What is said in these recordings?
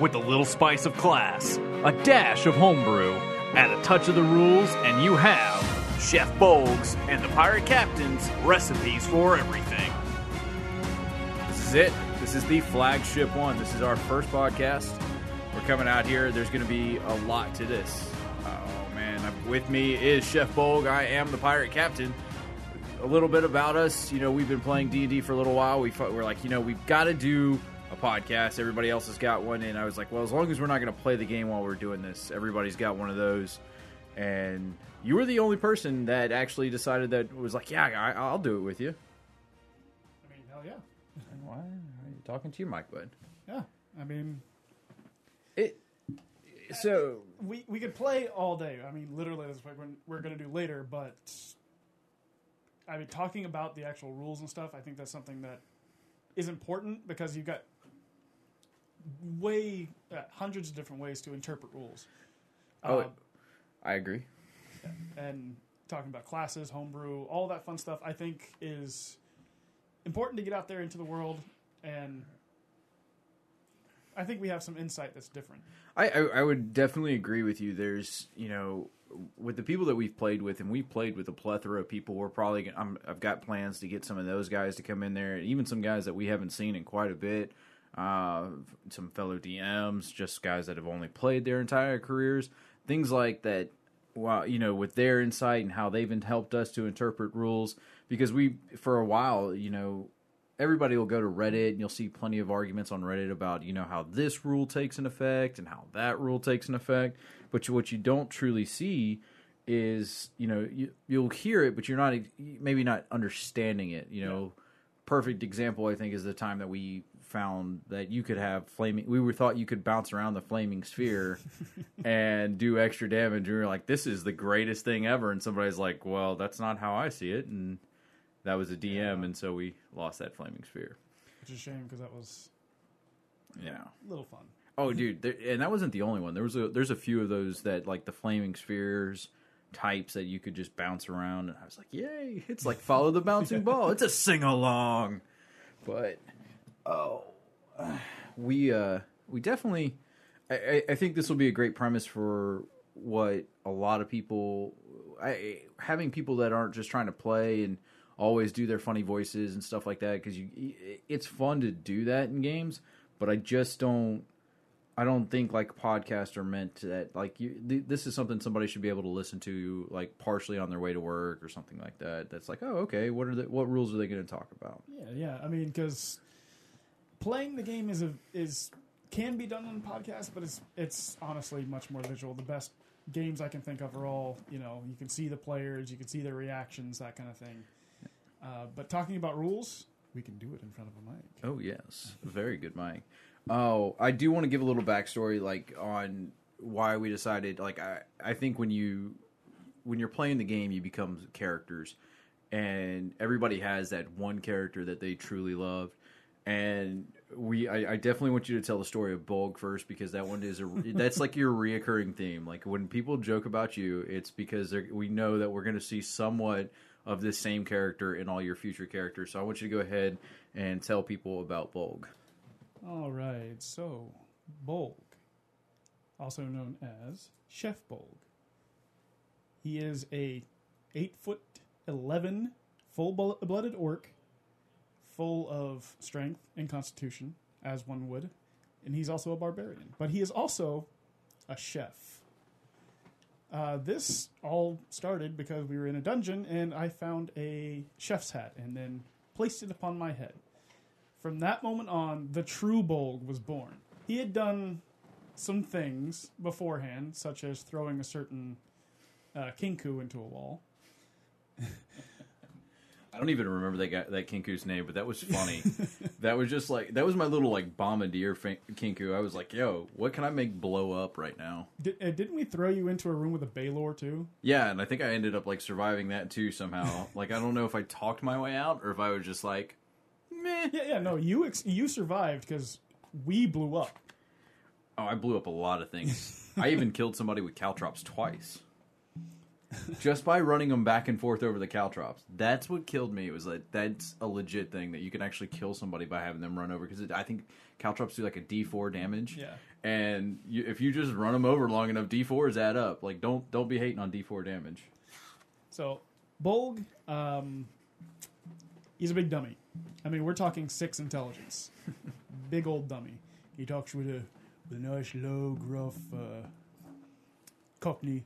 with a little spice of class, a dash of homebrew, and a touch of the rules, and you have Chef Bolg's and the Pirate Captain's recipes for everything. This is it. This is the flagship one. This is our first podcast. We're coming out here. There's going to be a lot to this. Oh man, with me is Chef Bolg. I am the pirate captain. A little bit about us. You know, we've been playing D and D for a little while. We we're like, you know, we've got to do a podcast. Everybody else has got one, and I was like, well, as long as we're not going to play the game while we're doing this, everybody's got one of those. And you were the only person that actually decided that was like, yeah, I, I'll do it with you. I mean, hell yeah. Why are you talking to your mic, bud? Yeah. I mean, It. So we we could play all day. I mean, literally, that's what we're, we're going to do later. But I mean, talking about the actual rules and stuff, I think that's something that is important because you've got way uh, hundreds of different ways to interpret rules. Oh, Um, I agree. and talking about classes, homebrew, all that fun stuff, I think is important to get out there into the world, and I think we have some insight that's different. I, I I would definitely agree with you. There's you know with the people that we've played with, and we've played with a plethora of people. We're probably gonna, I'm, I've got plans to get some of those guys to come in there, even some guys that we haven't seen in quite a bit. Uh, some fellow DMs, just guys that have only played their entire careers, things like that. Well, you know, with their insight and how they've helped us to interpret rules, because we for a while, you know, everybody will go to Reddit and you'll see plenty of arguments on Reddit about you know how this rule takes an effect and how that rule takes an effect. But what you don't truly see is you know you, you'll hear it, but you're not maybe not understanding it. You know, perfect example I think is the time that we found that you could have flaming. We were thought you could bounce around the flaming sphere and do extra damage. And we were like, this is the greatest thing ever. And somebody's like, well, that's not how I see it. And that was a DM, and so we lost that flaming sphere. Which is a shame because that was Yeah. a little fun. Oh, dude, there, and that wasn't the only one. There was a there's a few of those that like the flaming spheres types that you could just bounce around, and I was like, yay! It's like follow the bouncing ball. It's a sing along. But oh, we uh we definitely. I, I- think this will be a great premise for what a lot of people. I, having people that aren't just trying to play and always do their funny voices and stuff like that because you it's fun to do that in games but i just don't i don't think like podcasts are meant to that like you th- this is something somebody should be able to listen to like partially on their way to work or something like that that's like oh okay what are the what rules are they going to talk about Yeah, yeah. I mean, because playing the game is a is can be done on podcast, but it's it's honestly much more visual. The best games I can think of are all you know you can see the players, you can see their reactions, that kind of thing. Uh, but talking about rules, we can do it in front of a mic. Oh yes, very good, mic. Oh, I do want to give a little backstory, like on why we decided. Like, I I think when you when you're playing the game, you become characters, and everybody has that one character that they truly love. And we, I, I definitely want you to tell the story of Bolg first because that one is a that's like your reoccurring theme. Like when people joke about you, it's because we know that we're going to see somewhat of this same character in all your future characters. So I want you to go ahead and tell people about Bolg. All right, so Bolg, also known as Chef Bolg. He is a eight foot eleven full blooded orc, full of strength and constitution, as one would, and he's also a barbarian. But he is also a chef. Uh, this all started because we were in a dungeon and I found a chef's hat and then placed it upon my head. From that moment on, the true Bolg was born. He had done some things beforehand, such as throwing a certain uh, kenku into a wall. I don't even remember that guy, that Kenku's name, but that was funny. that was just like that was my little like bombardier Kenku. I was like, "Yo, what can I make blow up right now?" Did, uh, didn't we throw you into a room with a Balor too? Yeah, and I think I ended up like surviving that too somehow. like I don't know if I talked my way out or if I was just like, meh. Yeah, yeah. No, you ex- you survived because we blew up. Oh, I blew up a lot of things. I even killed somebody with caltrops twice. Just by running them back and forth over the caltrops. That's what killed me. It was like that's a legit thing that you can actually kill somebody by having them run over because I think caltrops do like a D four damage. Yeah. and you, if you just run them over long enough, D fours add up. Like don't don't be hating on D four damage. So, Bolg, um, he's a big dummy. I mean, we're talking six intelligence. big old dummy. He talks with a with a nice, low, gruff uh, Cockney,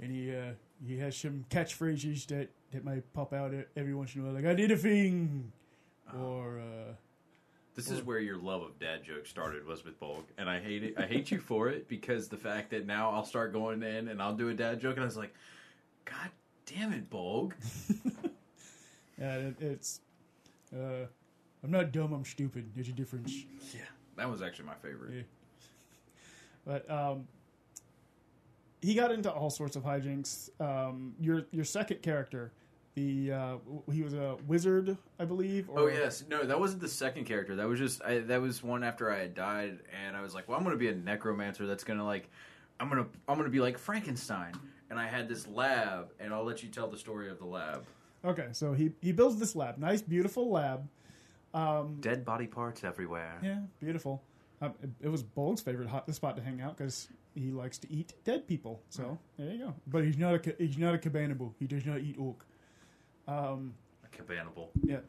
and he uh, he has some catchphrases that that might pop out every once in a while, like "I did a thing," or uh, This is where your love of dad jokes started was with Bolg, and I hate it. I hate you for it because the fact that now I'll start going in and I'll do a dad joke, and I was like, God damn it, Bolg. yeah, it, it's. Uh, I'm not dumb. I'm stupid. There's a difference. Yeah, that was actually my favorite. Yeah. But um, he got into all sorts of hijinks. Um, your your second character, the uh, he was a wizard, I believe. Or, Oh yes, no, that wasn't the second character. That was just I, that was one after I had died, and I was like, well, I'm gonna be a necromancer. That's gonna like, I'm gonna I'm gonna be like Frankenstein. And I had this lab, and I'll let you tell the story of the lab. Okay, so he he builds this lab, nice, beautiful lab. Dead body parts everywhere. Yeah, beautiful. Um, it, it was Bolg's favorite hot spot to hang out because he likes to eat dead people. So there you go. But he's not a ca- he's not a cabanable. He does not eat orc. Um, A cabanable. yeah.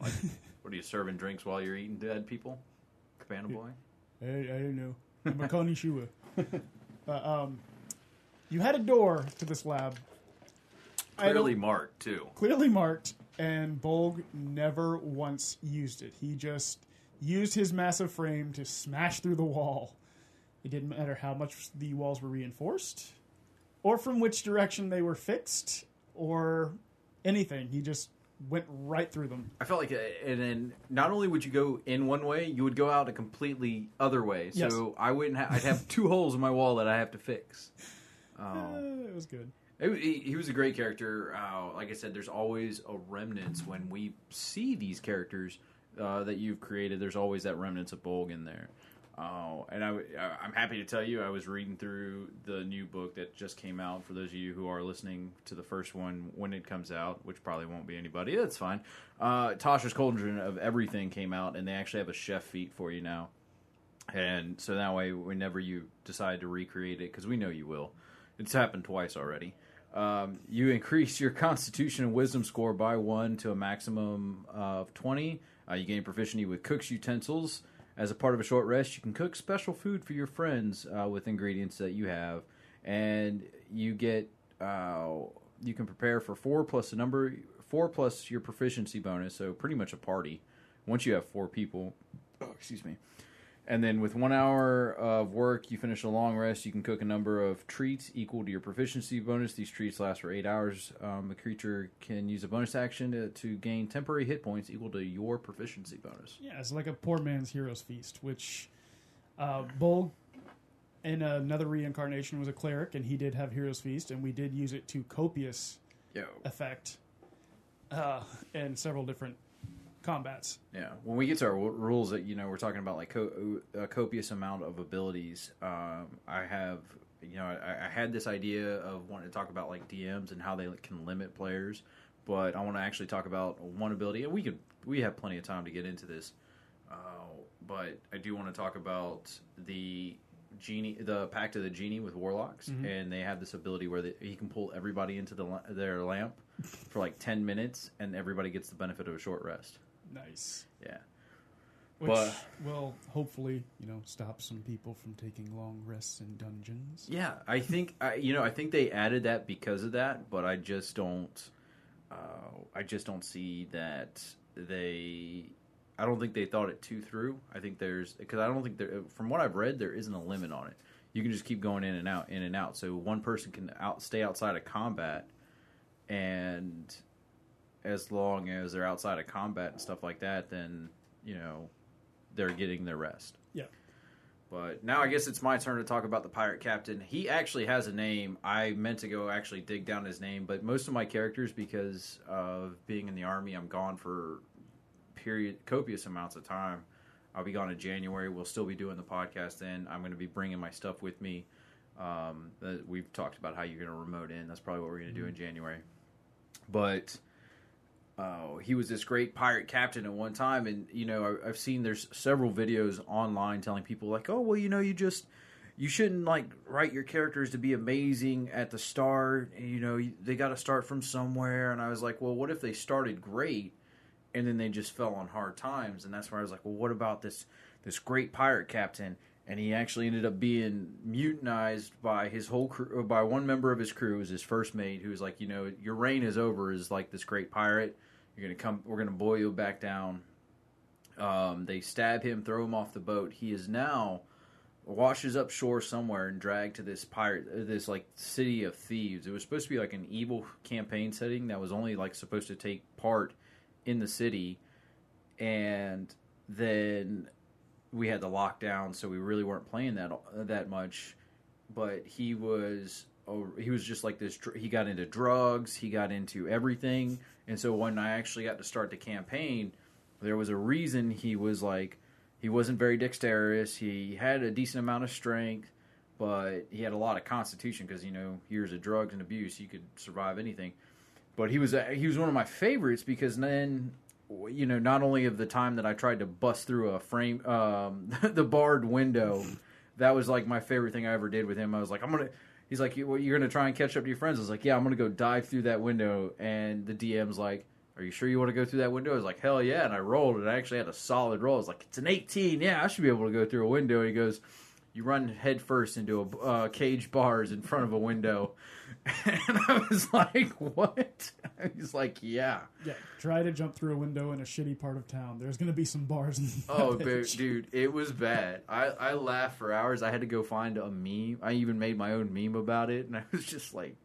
What are you serving drinks while you're eating dead people? Cabana boy. I, I don't know. I'm a connoisseur. but, um, you had a door to this lab. Clearly marked too. clearly marked, and Bolg never once used it. He just used his massive frame to smash through the wall. It didn't matter how much the walls were reinforced, or from which direction they were fixed, or anything. He just went right through them. I felt like, uh, and then not only would you go in one way, you would go out a completely other way. So Yes. I wouldn't. Ha- I'd have two holes in my wall that I have to fix. Uh, Oh, it was good. It- he was a great character. Uh, like I said, there's always a remnants when we see these characters uh, that you've created. There's always that remnants of Bolg in there. Uh, and I, am happy to tell you, I was reading through the new book that just came out. For those of you who are listening to the first one when it comes out, which probably won't be anybody, that's fine. Uh, Tasha's Cauldron of Everything came out, and they actually have a chef feat for you now. And so that way, whenever you decide to recreate it, because we know you will, it's happened twice already. Um, you increase your Constitution and Wisdom score by one to a maximum of twenty. Uh, you gain proficiency with cook's utensils. As a part of a short rest, you can cook special food for your friends uh, with ingredients that you have, and you get uh, you can prepare for four plus the number four plus your proficiency bonus. So pretty much a party. Once you have four people, oh, excuse me. And then with one hour of work, you finish a long rest. You can cook a number of treats equal to your proficiency bonus. These treats last for eight hours. Um, the creature can use a bonus action to, to gain temporary hit points equal to your proficiency bonus. Yeah, it's like a poor man's hero's feast, which uh, Bolg in another reincarnation was a cleric, and he did have hero's feast, and we did use it to copious Yo. effect uh, in several different combats. Yeah. When we get to our w- rules, that you know, we're talking about like co- a copious amount of abilities. Um, I have, you know, I, I had this idea of wanting to talk about like DMs and how they can limit players, but I want to actually talk about one ability. And we could, we have plenty of time to get into this, uh, but I do want to talk about the genie, the pact of the genie with warlocks, and they have this ability where they, he can pull everybody into the their lamp for like ten minutes, and everybody gets the benefit of a short rest. Nice. Yeah. Which But- will hopefully, you know, stop some people from taking long rests in dungeons. Yeah, I think I, you know I think they added that because of that, but I just don't. Uh, I just don't see that they. I don't think they thought it too through. I think there's because I don't think there. From what I've read, there isn't a limit on it. You can just keep going in and out, in and out. So one person can out stay outside of combat, and as long as they're outside of combat and stuff like that, then you know they're getting their rest. Yeah. But now I guess it's my turn to talk about the pirate captain. He actually has a name. I meant to go actually dig down his name, but most of my characters, because of being in the army, I'm gone for period copious amounts of time. I'll be gone in January. We'll still be doing the podcast then. I'm going to be bringing my stuff with me Um, we've talked about how you're going to remote in. That's probably what we're going to do in January. But uh, he was this great pirate captain at one time, and you know I, I've seen there's several videos online telling people like, oh well, you know you just you shouldn't like write your characters to be amazing at the start. You know they got to start from somewhere. And I was like, well, what if they started great and then they just fell on hard times? And that's where I was like, well, what about this this great pirate captain? And he actually ended up being mutinized by his whole crew, by one member of his crew, was his first mate, who was like, you know, your reign is over. Is like this great pirate. You're gonna come. We're gonna boil you back down. Um, they stab him, throw him off the boat. He is now washes up shore somewhere and dragged to this pirate, uh, this like city of thieves. It was supposed to be like an evil campaign setting that was only like supposed to take part in the city, and then we had the lockdown, so we really weren't playing that that much. But he was he was just like this. He got into drugs. He got into everything, and so when I actually got to start the campaign, there was a reason he was like he wasn't very dexterous. He had a decent amount of strength, but he had a lot of constitution because you know years of drugs and abuse, he could survive anything. But he was he was one of my favorites because then you know not only of the time that I tried to bust through a frame um, the barred window, that was like my favorite thing I ever did with him. I was like I'm gonna. He's like, "You- "You're gonna try and catch up to your friends." I was like, "Yeah, I'm gonna go dive through that window." And the DM's like, "Are you sure you want to go through that window?" I was like, "Hell yeah!" And I rolled, and I actually had a solid roll. I was like, "It's an 18. Yeah, I should be able to go through a window." And he goes, "You run headfirst into a uh, cage bars in front of a window," and I was like, "What?" He's like, "Yeah." Yeah, try to jump through a window in a shitty part of town. There's going to be some bars. In Oh, bitch. dude, it was bad. I, I laughed for hours. I had to go find a meme. I even made my own meme about it, and I was just like,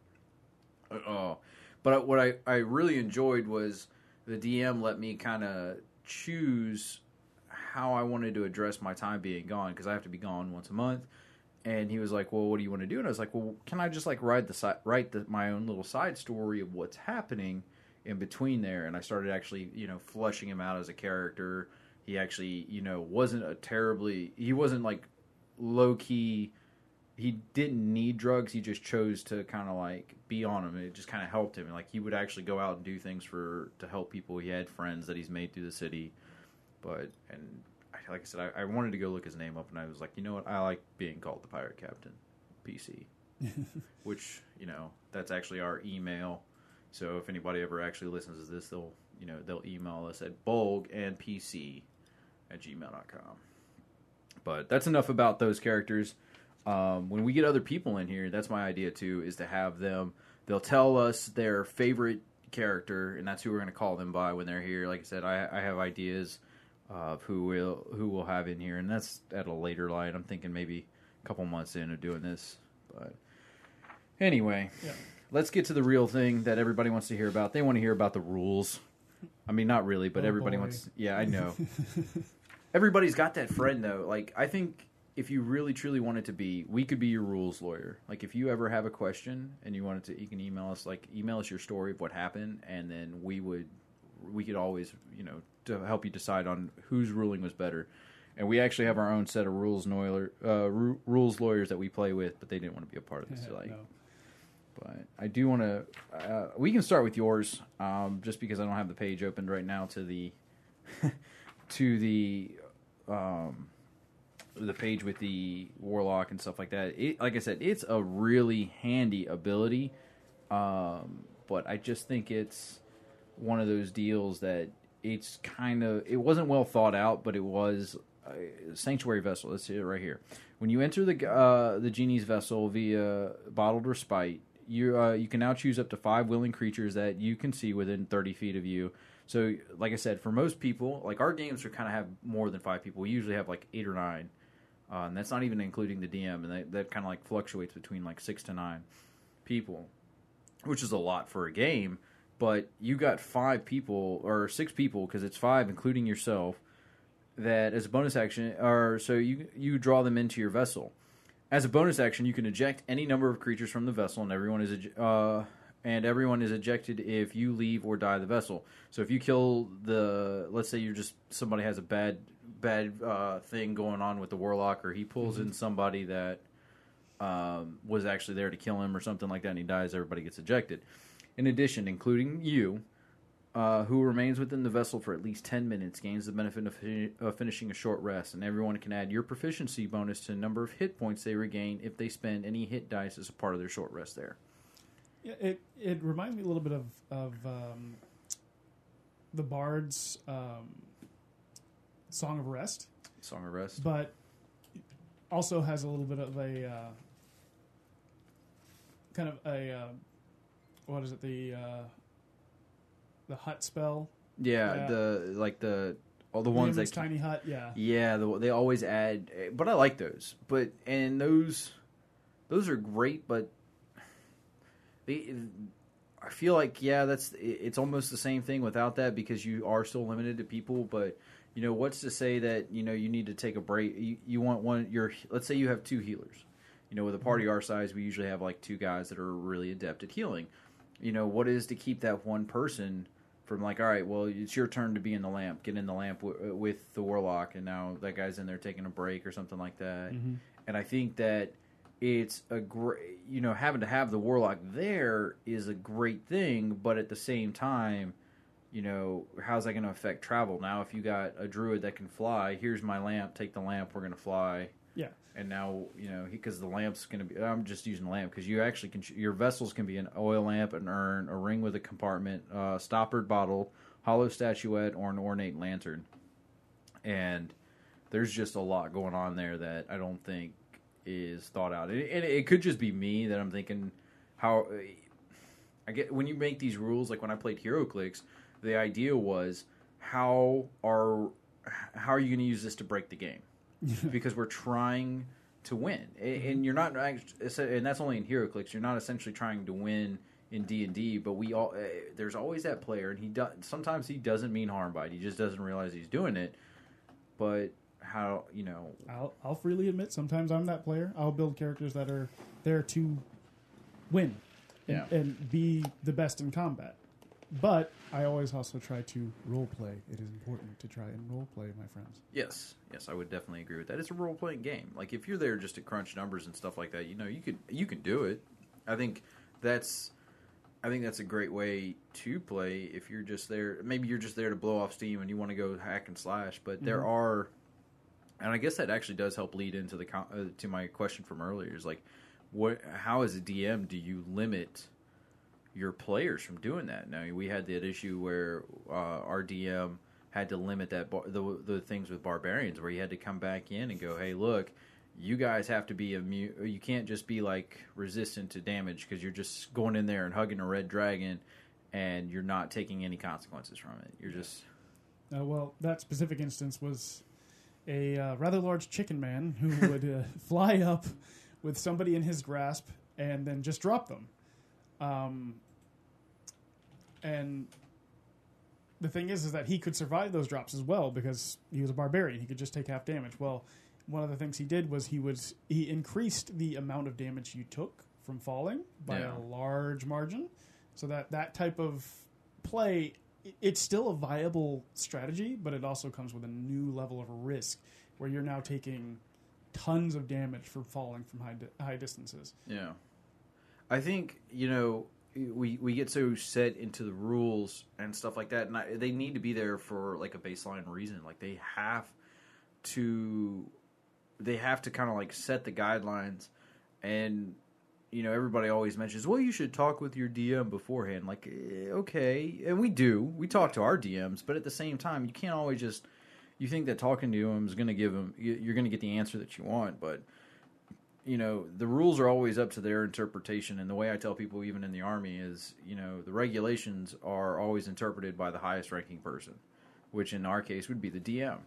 uh, oh. But what I, I really enjoyed was the DM let me kind of choose how I wanted to address my time being gone because I have to be gone once a month. And he was like, "Well, what do you want to do?" And I was like, "Well, can I just like write the si- write the, my own little side story of what's happening in between there?" And I started actually, you know, flushing him out as a character. He actually, you know, wasn't a terribly he wasn't like low key. He didn't need drugs. He just chose to kind of like be on them. It just kind of helped him. Like he would actually go out and do things for to help people. He had friends that he's made through the city, but and like I said, I, I wanted to go look his name up, and I was like, you know what? I like being called the Pirate Captain, PC, which you know that's actually our email. So if anybody ever actually listens to this, they'll you know they'll email us at bulg and pc at gmail.com. But that's enough about those characters. Um, when we get other people in here, that's my idea too, is to have them. They'll tell us their favorite character, and that's who we're going to call them by when they're here. Like I said, I, I have ideas of who will who we'll have in here, and that's at a later line. I'm thinking maybe a couple months in of doing this, but anyway, Yeah. let's get to the real thing that everybody wants to hear about. They want to hear about the rules. I mean, not really, but Oh, everybody boy. wants. Yeah, I know. Everybody's got that friend though. Like I think if you really truly want it to be, we could be your rules lawyer. Like if you ever have a question and you wanted to, you can email us. Like email us your story of what happened, and then we would, we could always, you know, to help you decide on whose ruling was better. And we actually have our own set of rules lawyer, uh, ru- rules lawyers that we play with, but they didn't want to be a part of this. like, no. but I do want to. Uh, we can start with yours, um, just because I don't have the page opened right now to the to the um, the page with the warlock and stuff like that. It, like I said, it's a really handy ability, um, but I just think it's one of those deals that it's kind of it wasn't well thought out, but it was uh, sanctuary vessel. Let's see it right here. When you enter the uh, the genie's vessel via bottled respite, you uh, you can now choose up to five willing creatures that you can see within thirty feet of you. So, like I said, for most people, like our games are kind of have more than five people. We usually have like eight or nine, uh, and that's not even including the DM, and that, that kind of like fluctuates between like six to nine people, which is a lot for a game. But you got five people or six people because it's five, including yourself. That as a bonus action, or so you you draw them into your vessel. As a bonus action, you can eject any number of creatures from the vessel, and everyone is uh, and everyone is ejected if you leave or die the vessel. So if you kill the, let's say you're just somebody has a bad bad uh, thing going on with the warlock, or he pulls in somebody that um, was actually there to kill him or something like that, and he dies, everybody gets ejected. In addition, including you, uh, who remains within the vessel for at least 10 minutes gains the benefit of, fi- of finishing a short rest, and everyone can add your proficiency bonus to the number of hit points they regain if they spend any hit dice as a part of their short rest there. Yeah, it it reminds me a little bit of of um, the Bard's um, Song of Rest, Song of Rest. but also has a little bit of a uh, kind of a uh, what is it the uh, the hut spell. Yeah, Yeah. the like the all the ones that tiny hut. Yeah, Yeah, the, they always add, but I like those. But and those, those are great. But they, I feel like yeah, that's it's almost the same thing without that because you are still limited to people. But you know, what's to say that you know you need to take a break? You, you want one. Your let's say you have two healers. You know, with a party our size, we usually have like two guys that are really adept at healing. You know, what is to keep that one person from like, all right, well, it's your turn to be in the lamp. Get in the lamp w- uh, with the warlock, and now that guy's in there taking a break or something like that. Mm-hmm. And I think that it's a great, you know, having to have the warlock there is a great thing, but at the same time, you know, how's that going to affect travel? Now, if you got a druid that can fly, here's my lamp. Take the lamp. We're going to fly yeah. and now you know because the lamp's going to be i'm just using lamp because you actually can your vessels can be an oil lamp an urn a ring with a compartment a stoppered bottle hollow statuette or an ornate lantern. And there's just a lot going on there that i don't think is thought out. And it, it could just be me that i'm thinking how i get when you make these rules like when i played HeroClix the idea was how are how are you going to use this to break the game because we're trying to win, A- and you're not. And that's only in HeroClix. You're not essentially trying to win in D and D, but we all. eh, There's always that player, and he does. Sometimes he doesn't mean harm by it. He just doesn't realize he's doing it. But how you know? I'll I'll freely admit sometimes I'm that player. I'll build characters that are there to win and, Yeah. and be the best in combat. But I always also try to role play. It is important to try and role play, my friends. Yes, yes, I would definitely agree with that. It's a role playing game. Like if you're there just to crunch numbers and stuff like that, you know, you could you can do it. I think that's I think that's a great way to play if you're just there. Maybe you're just there to blow off steam and you want to go hack and slash. But there are, and I guess that actually does help lead into the uh, to my question from earlier. Is like, what? How as a DM do you limit? Your players from doing that. Now we had that issue where uh, had to limit that bar- the the things with barbarians, where he had to come back in and go, "Hey, look, you guys have to be immune. You can't just be like resistant to damage because you're just going in there and hugging a red dragon, and you're not taking any consequences from it. You're just Uh, well, that specific instance was a uh, rather large chicken man who would uh, fly up with somebody in his grasp and then just drop them. Um, and the thing is, is that he could survive those drops as well because he was a barbarian. He could just take half damage. Well, one of the things he did was he was he increased the amount of damage you took from falling by Yeah. a large margin, so that that type of play it's still a viable strategy, but it also comes with a new level of risk where you're now taking tons of damage from falling from high di- high distances. Yeah, I think you know we we get so set into the rules and stuff like that, and I, they need to be there for like a baseline reason. Like they have to, they have to kind of like set the guidelines, and you know everybody always mentions, well, you should talk with your DM beforehand. Like eh, okay, and we do, we talk to our DMs, but at the same time, you can't always just. You think that talking to them is going to give them, you're going to get the answer that you want, but you know the rules are always up to their interpretation and the way i tell people even in the army is you know the regulations are always interpreted by the highest ranking person which in our case would be the dm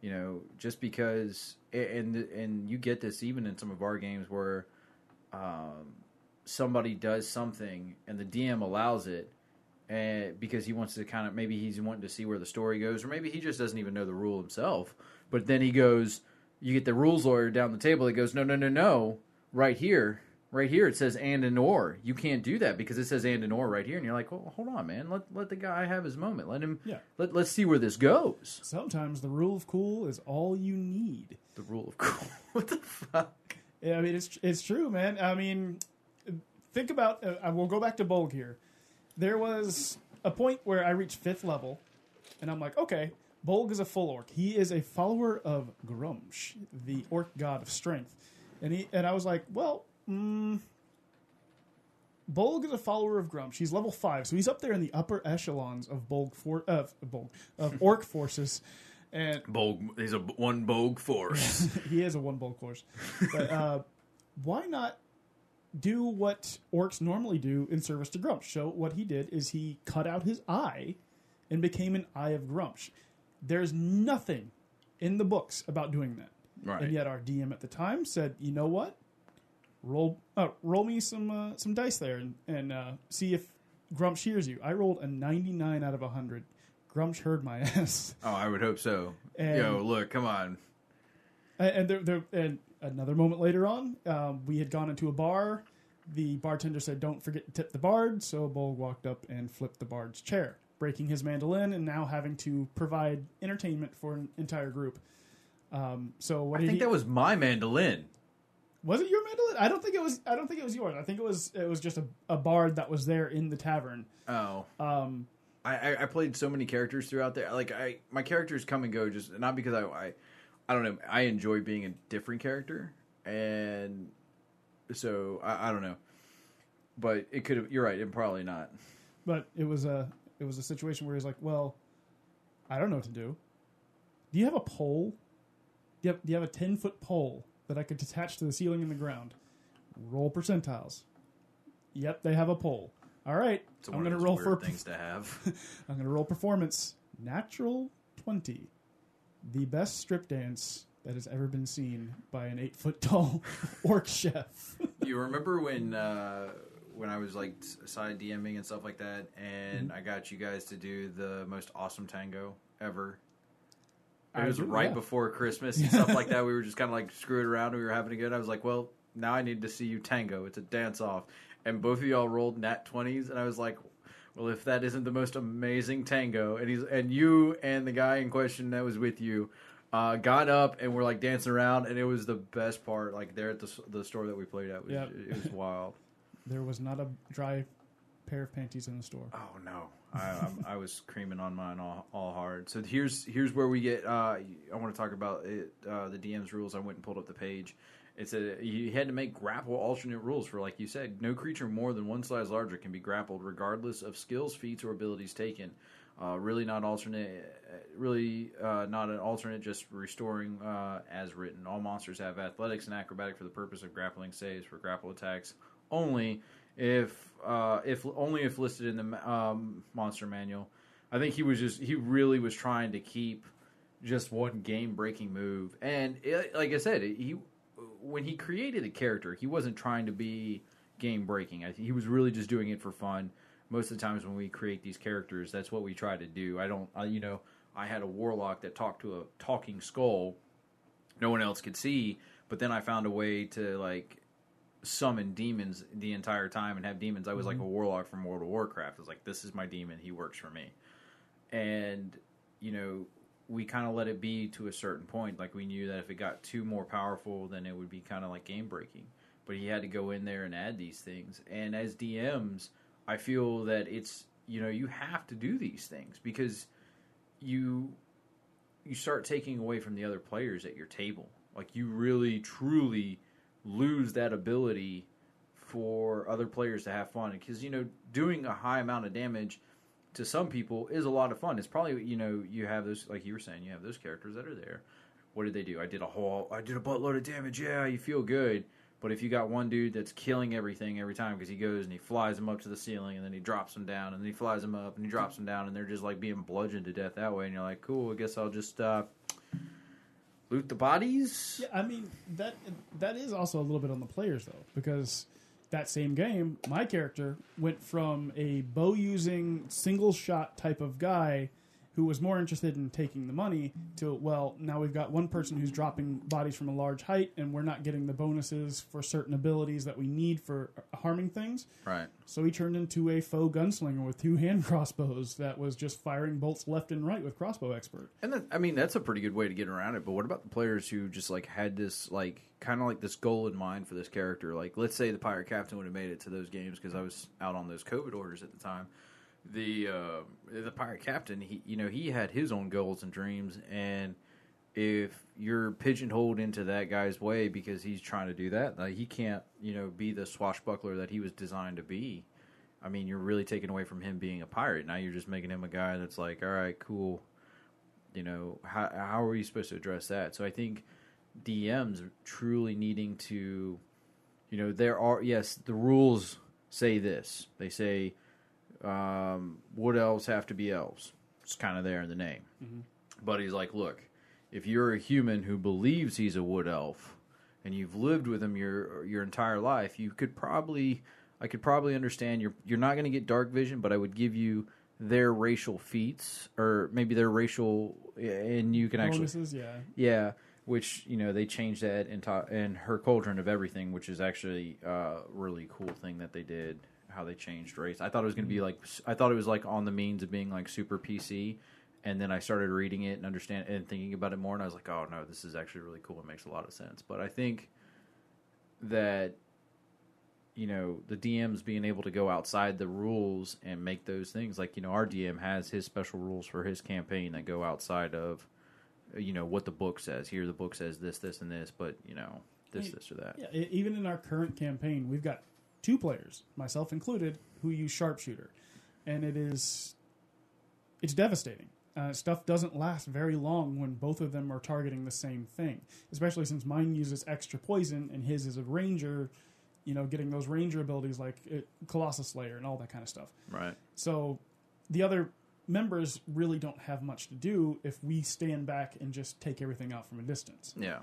you know just because and and you get this even in some of our games where um, somebody does something and the dm allows it and because he wants to kind of maybe he's wanting to see where the story goes or maybe he just doesn't even know the rule himself but then he goes you get the rules lawyer down the table that goes no no no no right here right here it says and and or you can't do that because it says and and or right here and you're like well hold on man let let the guy have his moment let him Yeah. let, let's see where this goes Sometimes the rule of cool is all you need. the rule of cool what the fuck Yeah, I mean, it's it's true, man. I mean, think about. Uh, I will go back to Bolg here. There was a point where I reached fifth level, and I'm like, okay, Bolg is a full orc. He is a follower of Gruumsh, the orc god of strength, and he and I was like, well, mm, Bolg is a follower of Gruumsh. He's level five, so he's up there in the upper echelons of Bolg for of Bolg of orc forces. And Bogue, he's a one Bogue force. he is a one bulk force. But uh, why not do what orcs normally do in service to Gruumsh? So what he did is he cut out his eye and became an Eye of Gruumsh. There's nothing in the books about doing that. Right. And yet our DM at the time said, you know what? Roll uh, roll me some uh, some dice there and, and uh, see if Gruumsh shears you. I rolled a 99 out of 100. Gruumsh heard my ass. oh, I would hope so. And- Yo, look, come on. And, there, there, and another moment later on, um, we had gone into a bar. The bartender said, "Don't forget to tip the bard." So Bolg walked up and flipped the bard's chair, breaking his mandolin, and now having to provide entertainment for an entire group. Um, so what I think he, that was my mandolin. was it your mandolin? I don't think it was. I don't think it was yours. I think it was. It was just a, a bard that was there in the tavern. Oh, Um, I, I, I played so many characters throughout there. Like I, my characters come and go just not because I, I, I don't know. I enjoy being a different character, and so I, I don't know. But it could have. You're right. It probably not. but it was a it was a situation where he's like, "Well, I don't know what to do. Do you have a pole? Do you have, do you have a ten foot pole that I could attach to the ceiling in the ground? Roll percentiles. Yep, they have a pole. All right, It's I'm going to roll for things to have. I'm going to roll performance. Natural twenty, the best strip dance that has ever been seen by an eight foot tall orc chef. you remember when uh, when I was like side DMing and stuff like that, and I got you guys to do the most awesome tango ever. It I was do, right yeah. before Christmas and stuff like that. We were just kind of like screwing around. We were having a good. I was like, well, now I need to see you tango. It's a dance off, and both of y'all rolled nat twenties, and I was like. Well, if that isn't the most amazing tango, and he's and you and the guy in question that was with you, uh, got up and were like dancing around, and it was the best part. Like there at the the store that we played at, was, Yep. it was wild. There was not a dry pair of panties in the store. Oh no, I, I'm, I was creaming on mine all, all hard. So here's here's where we get. Uh, I want to talk about it, uh, the DM's rules. I went and pulled up the page. It said you had to make grapple alternate rules for, like you said, no creature more than one size larger can be grappled, regardless of skills, feats, or abilities taken. Uh, really not alternate. uh, Really uh, not an alternate. Just restoring uh, as written. All monsters have athletics and acrobatic for the purpose of grappling saves for grapple attacks only if uh, if only if listed in the um, monster manual. I think he was just he really was trying to keep just one game breaking move, and it, like I said, he when he created a character, he wasn't trying to be game breaking. I think he was really just doing it for fun. Most of the times when we create these characters, that's what we try to do. I don't, you know, I had a warlock that talked to a talking skull, no one else could see, but then I found a way to like summon demons the entire time and have demons. I was like mm-hmm. a warlock from World of Warcraft. I was like, this is my demon. He works for me. And, you know, we kind of let it be to a certain point. Like we knew that if it got too more powerful, then it would be kind of like game breaking. But he had to go in there and add these things. And as DMs, I feel that it's, you know, you have to do these things because you you start taking away from the other players at your table. Like you really truly lose that ability for other players to have fun because you know doing a high amount of damage to some people is a lot of fun. It's probably you know you have those like you were saying you have those characters that are there. What did they do? I did a whole I did a buttload of damage. Yeah, you feel good. But if you got one dude that's killing everything every time because he goes and he flies them up to the ceiling and then he drops them down and then he flies them up and he drops them down and they're just like being bludgeoned to death that way and you're like, cool, I guess I'll just uh, loot the bodies. Yeah, I mean that that is also a little bit on the players though, because that same game, my character went from a bow using single shot type of guy who was more interested in taking the money to well now we've got one person who's dropping bodies from a large height and we're not getting the bonuses for certain abilities that we need for uh, harming things Right. so he turned into a faux gunslinger with two hand crossbows that was just firing bolts left and right with crossbow expert And that, I mean, that's a pretty good way to get around it. But what about the players who just like had this like kind of like this goal in mind for this character? Like, let's say the pirate captain would have made it to those games because I was out on those COVID orders at the time. The uh, the pirate captain, he you know he had his own goals and dreams, and if you're pigeonholed into that guy's way because he's trying to do that, like he can't you know be the swashbuckler that he was designed to be. I mean, you're really taking away from him being a pirate. Now you're just making him a guy that's like, all right, cool you know how how are you supposed to address that so i think dms truly needing to you know there are yes the rules say this they say um, wood elves have to be elves? It's kind of there in the name. But he's like look if you're a human who believes he's a wood elf and you've lived with him your your entire life you could probably i could probably understand you're you're not going to get dark vision but i would give you their racial feats or maybe their racial and you can actually bonuses yeah. Yeah, which you know they changed that in to- in her cauldron of everything, which is actually a really cool thing that they did. How they changed race. I thought it was going to be mm-hmm. like I thought it was like on the means of being like super PC, and then I started reading it and understand and thinking about it more, and I was like, oh no, this is actually really cool. It makes a lot of sense. But I think that you know the DMs being able to go outside the rules and make those things like you know our DM has his special rules for his campaign that go outside of you know what the book says. Here the book says this, this, and this, but you know this, this, or that. Yeah, even in our current campaign, we've got two players, myself included, who use sharpshooter, and it is it's devastating. Uh, stuff doesn't last very long when both of them are targeting the same thing, especially since mine uses extra poison and his is a ranger. You know, getting those ranger abilities like uh, Colossus Slayer and all that kind of stuff. Right. So the other members really don't have much to do if we stand back and just take everything out from a distance Yeah.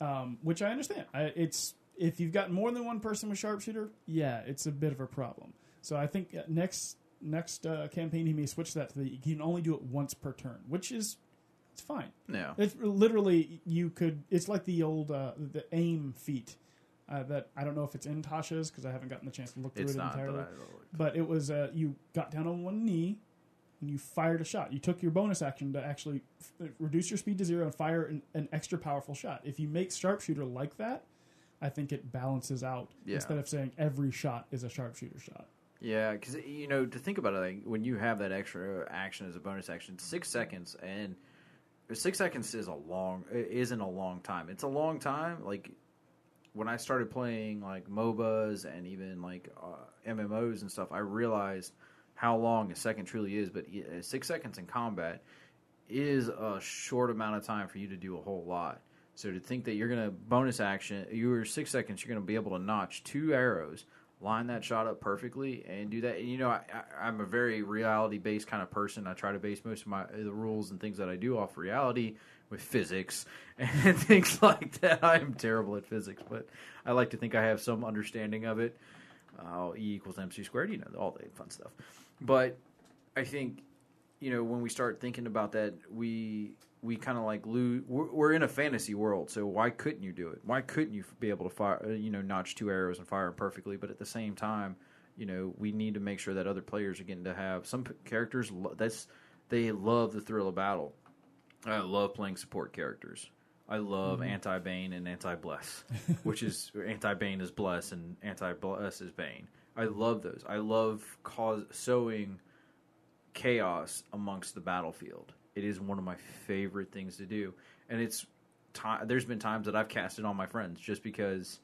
um, which I understand. I, it's if you've got more than one person with sharpshooter, yeah, it's a bit of a problem. So I think uh, next next uh, campaign he may switch that to the you can only do it once per turn, which is it's fine. Yeah. It's literally you could. It's like the old uh, the aim feat uh, that I don't know if it's in Tasha's because I haven't gotten the chance to look through It's it entirely. But it was uh, you got down on one knee and you fired a shot. You took your bonus action to actually f- reduce your speed to zero and fire an, an extra powerful shot. If you make sharpshooter like that, I think it balances out Yeah. instead of saying every shot is a sharpshooter shot. yeah, because you know to think about it, like when you have that extra action as a bonus action, six seconds and six seconds is a long isn't a long time. It's a long time. Like when I started playing like MOBAs and even like uh, MMOs and stuff, I realized how long a second truly is. But uh, six seconds in combat is a short amount of time for you to do a whole lot. So to think that you're gonna bonus action, you're six seconds, you're gonna be able to notch two arrows, line that shot up perfectly, and do that. And you know, I, I'm a very reality based kind of person. I try to base most of my the rules and things that I do off reality with physics and things like that. I am terrible at physics, but I like to think I have some understanding of it. Uh, e equals mc squared, you know, all the fun stuff. But I think you know when we start thinking about that, we we kind of like lose. We're, we're in a fantasy world, so why couldn't you do it? Why couldn't you be able to fire? uh, You know, notch two arrows and fire them perfectly? But at the same time, you know, we need to make sure that other players are getting to have some characters. That's they love the thrill of battle. I love playing support characters. I love anti Bane and anti Bless, which is anti Bane is Bless and anti Bless is Bane. I love those. I love cause sowing chaos amongst the battlefield. It is one of my favorite things to do, and it's ti There's been times that I've cast it on my friends just because,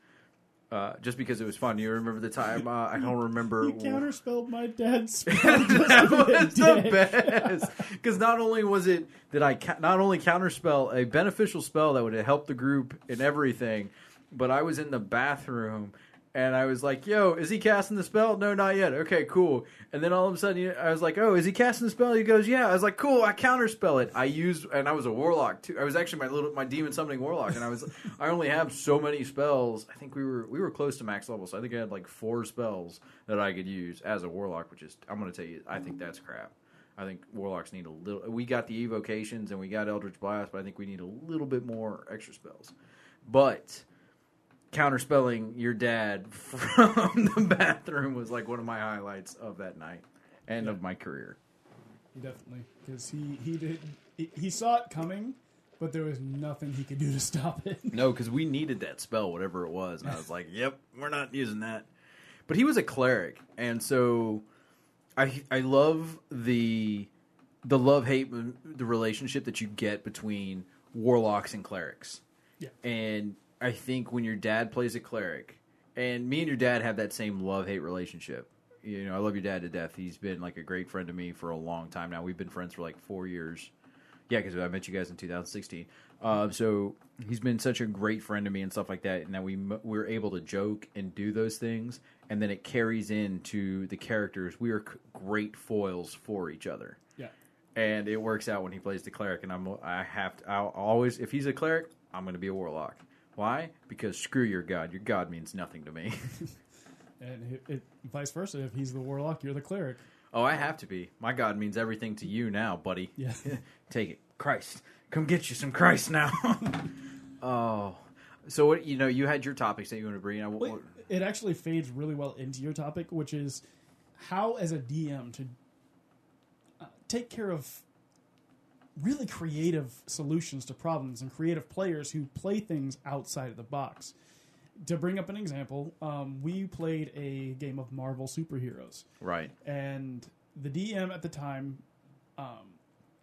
uh, just because it was fun. You remember the time? Uh, I don't remember. You counterspelled my dad's spell. that just to be a was the best because not only was it that I ca- not only counterspell a beneficial spell that would have helped the group and everything, but I was in the bathroom and I was like, "Yo, is he casting the spell? No, not yet. Okay, cool." And then all of a sudden, I was like, "Oh, is he casting the spell?" He goes, "Yeah." I was like, "Cool." I counterspell it. I used, and I was a warlock too. I was actually my little my demon summoning warlock, and I was I only have so many spells. I think we were we were close to max level, so I think I had like four spells that I could use as a warlock, which is I'm going to tell you, I think that's crap. I think warlocks need a little. We got the evocations and we got Eldritch Blast, but I think we need a little bit more extra spells. But counterspelling your dad from the bathroom was like one of my highlights of that night and of my career. Definitely, because he he did he, he saw it coming, but there was nothing he could do to stop it. No, because we needed that spell, whatever it was, and I was like, "Yep, we're not using that." But he was a cleric, and so I I love the the love hate the relationship that you get between warlocks and clerics. Yeah. And I think when your dad plays a cleric, and me and your dad have that same love hate relationship. You know, I love your dad to death. He's been like a great friend to me for a long time now. We've been friends for like four years. Yeah, because I met you guys in 2016. Uh, so he's been such a great friend to me and stuff like that. And that we we're able to joke and do those things, and then it carries into the characters. We are c- great foils for each other Yeah, and it works out when he plays the cleric. And I'm I have to I'll always if he's a cleric, I'm going to be a warlock. Why? Because screw your god. Your god means nothing to me. and it, it, vice versa. If he's the warlock, you're the cleric. oh, I have to be. My god means everything to you now, buddy. Yeah, Take it, Christ. Come get you some Christ now. oh, so what? You know, you had your topics that you want to bring. I, Well, it actually fades really well into your topic, which is how, as a DM, to uh, take care of really creative solutions to problems and creative players who play things outside of the box. To bring up an example, um, we played a game of Marvel superheroes, right. and the DM at the time um,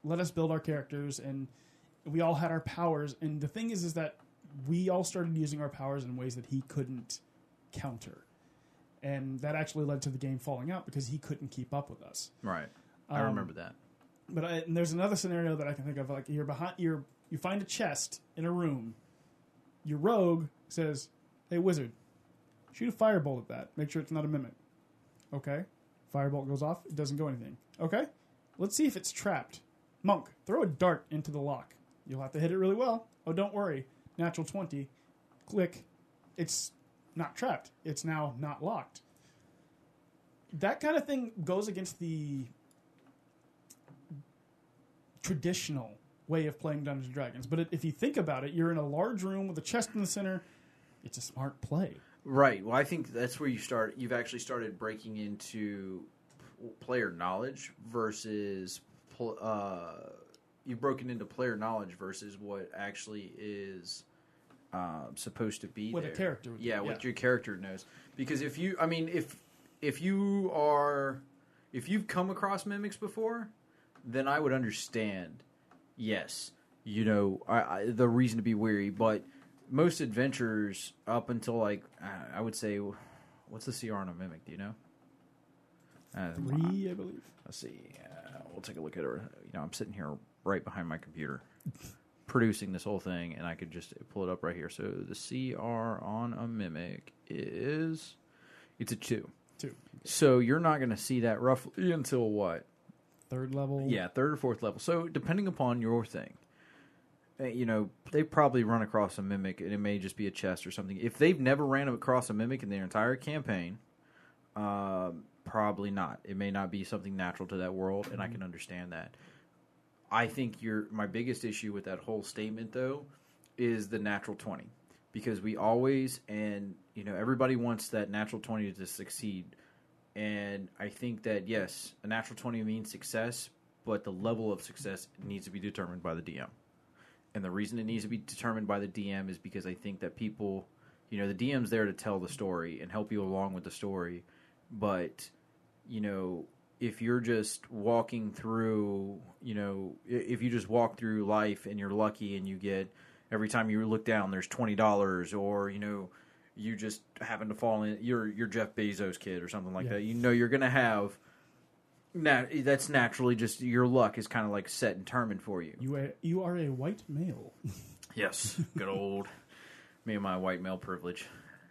let us build our characters, and we all had our powers. And the thing is, is that we all started using our powers in ways that he couldn't counter, and that actually led to the game falling out because he couldn't keep up with us. Right. I Um, remember that. But I, and there's another scenario that I can think of. Like you're behind, you're you find a chest in a room. Your rogue says, "Hey, wizard, shoot a firebolt at that. Make sure it's not a mimic." Okay, firebolt goes off. It doesn't go anything. Okay, let's see if it's trapped. Monk, throw a dart into the lock. You'll have to hit it really well. Oh, don't worry. Natural twenty. Click. It's not trapped. It's now not locked. That kind of thing goes against the traditional way of playing Dungeons and Dragons. But it, if you think about it, you're in a large room with a chest in the center. It's a smart play. Right. Well, I think that's where you start. You've actually started breaking into player knowledge versus pl- uh, you've broken into player knowledge versus what actually is um, supposed to be What a there. character would Yeah, yeah. what your character knows. Because if you, I mean, if if you are if you've come across mimics before, then I would understand. Yes, you know I, I, the reason to be weary, but most adventurers up until like I would say, what's the CR on a mimic? Do you know? Uh, Three, I believe. Let's see. Uh, we'll take a look at it. You know, I'm sitting here right behind my computer, producing this whole thing, and I could just pull it up right here. So the CR on a mimic is it's a two. Two. So you're not going to see that roughly until what? Third level. Yeah, third or fourth level. So depending upon your thing, uh, you know, they probably run across a mimic, and it may just be a chest or something. If they've never ran across a mimic in their entire campaign, um, probably not. It may not be something natural to that world, and I can understand that. I think your my biggest issue with that whole statement though is the natural 20 because we always and you know everybody wants that natural 20 to succeed and I think that yes, a natural 20 means success, but the level of success needs to be determined by the DM. And the reason it needs to be determined by the DM is because I think that people, you know, the DM's there to tell the story and help you along with the story, but you know, if you're just walking through, you know, if you just walk through life and you're lucky and you get every time you look down there's $20 or, you know, you just happen to fall in you're you're Jeff Bezos kid or something like Yeah. that. You know you're going to have nat- that's naturally just your luck is kind of like set and determined for you. You are, you are a white male. Yes, good old me and my white male privilege.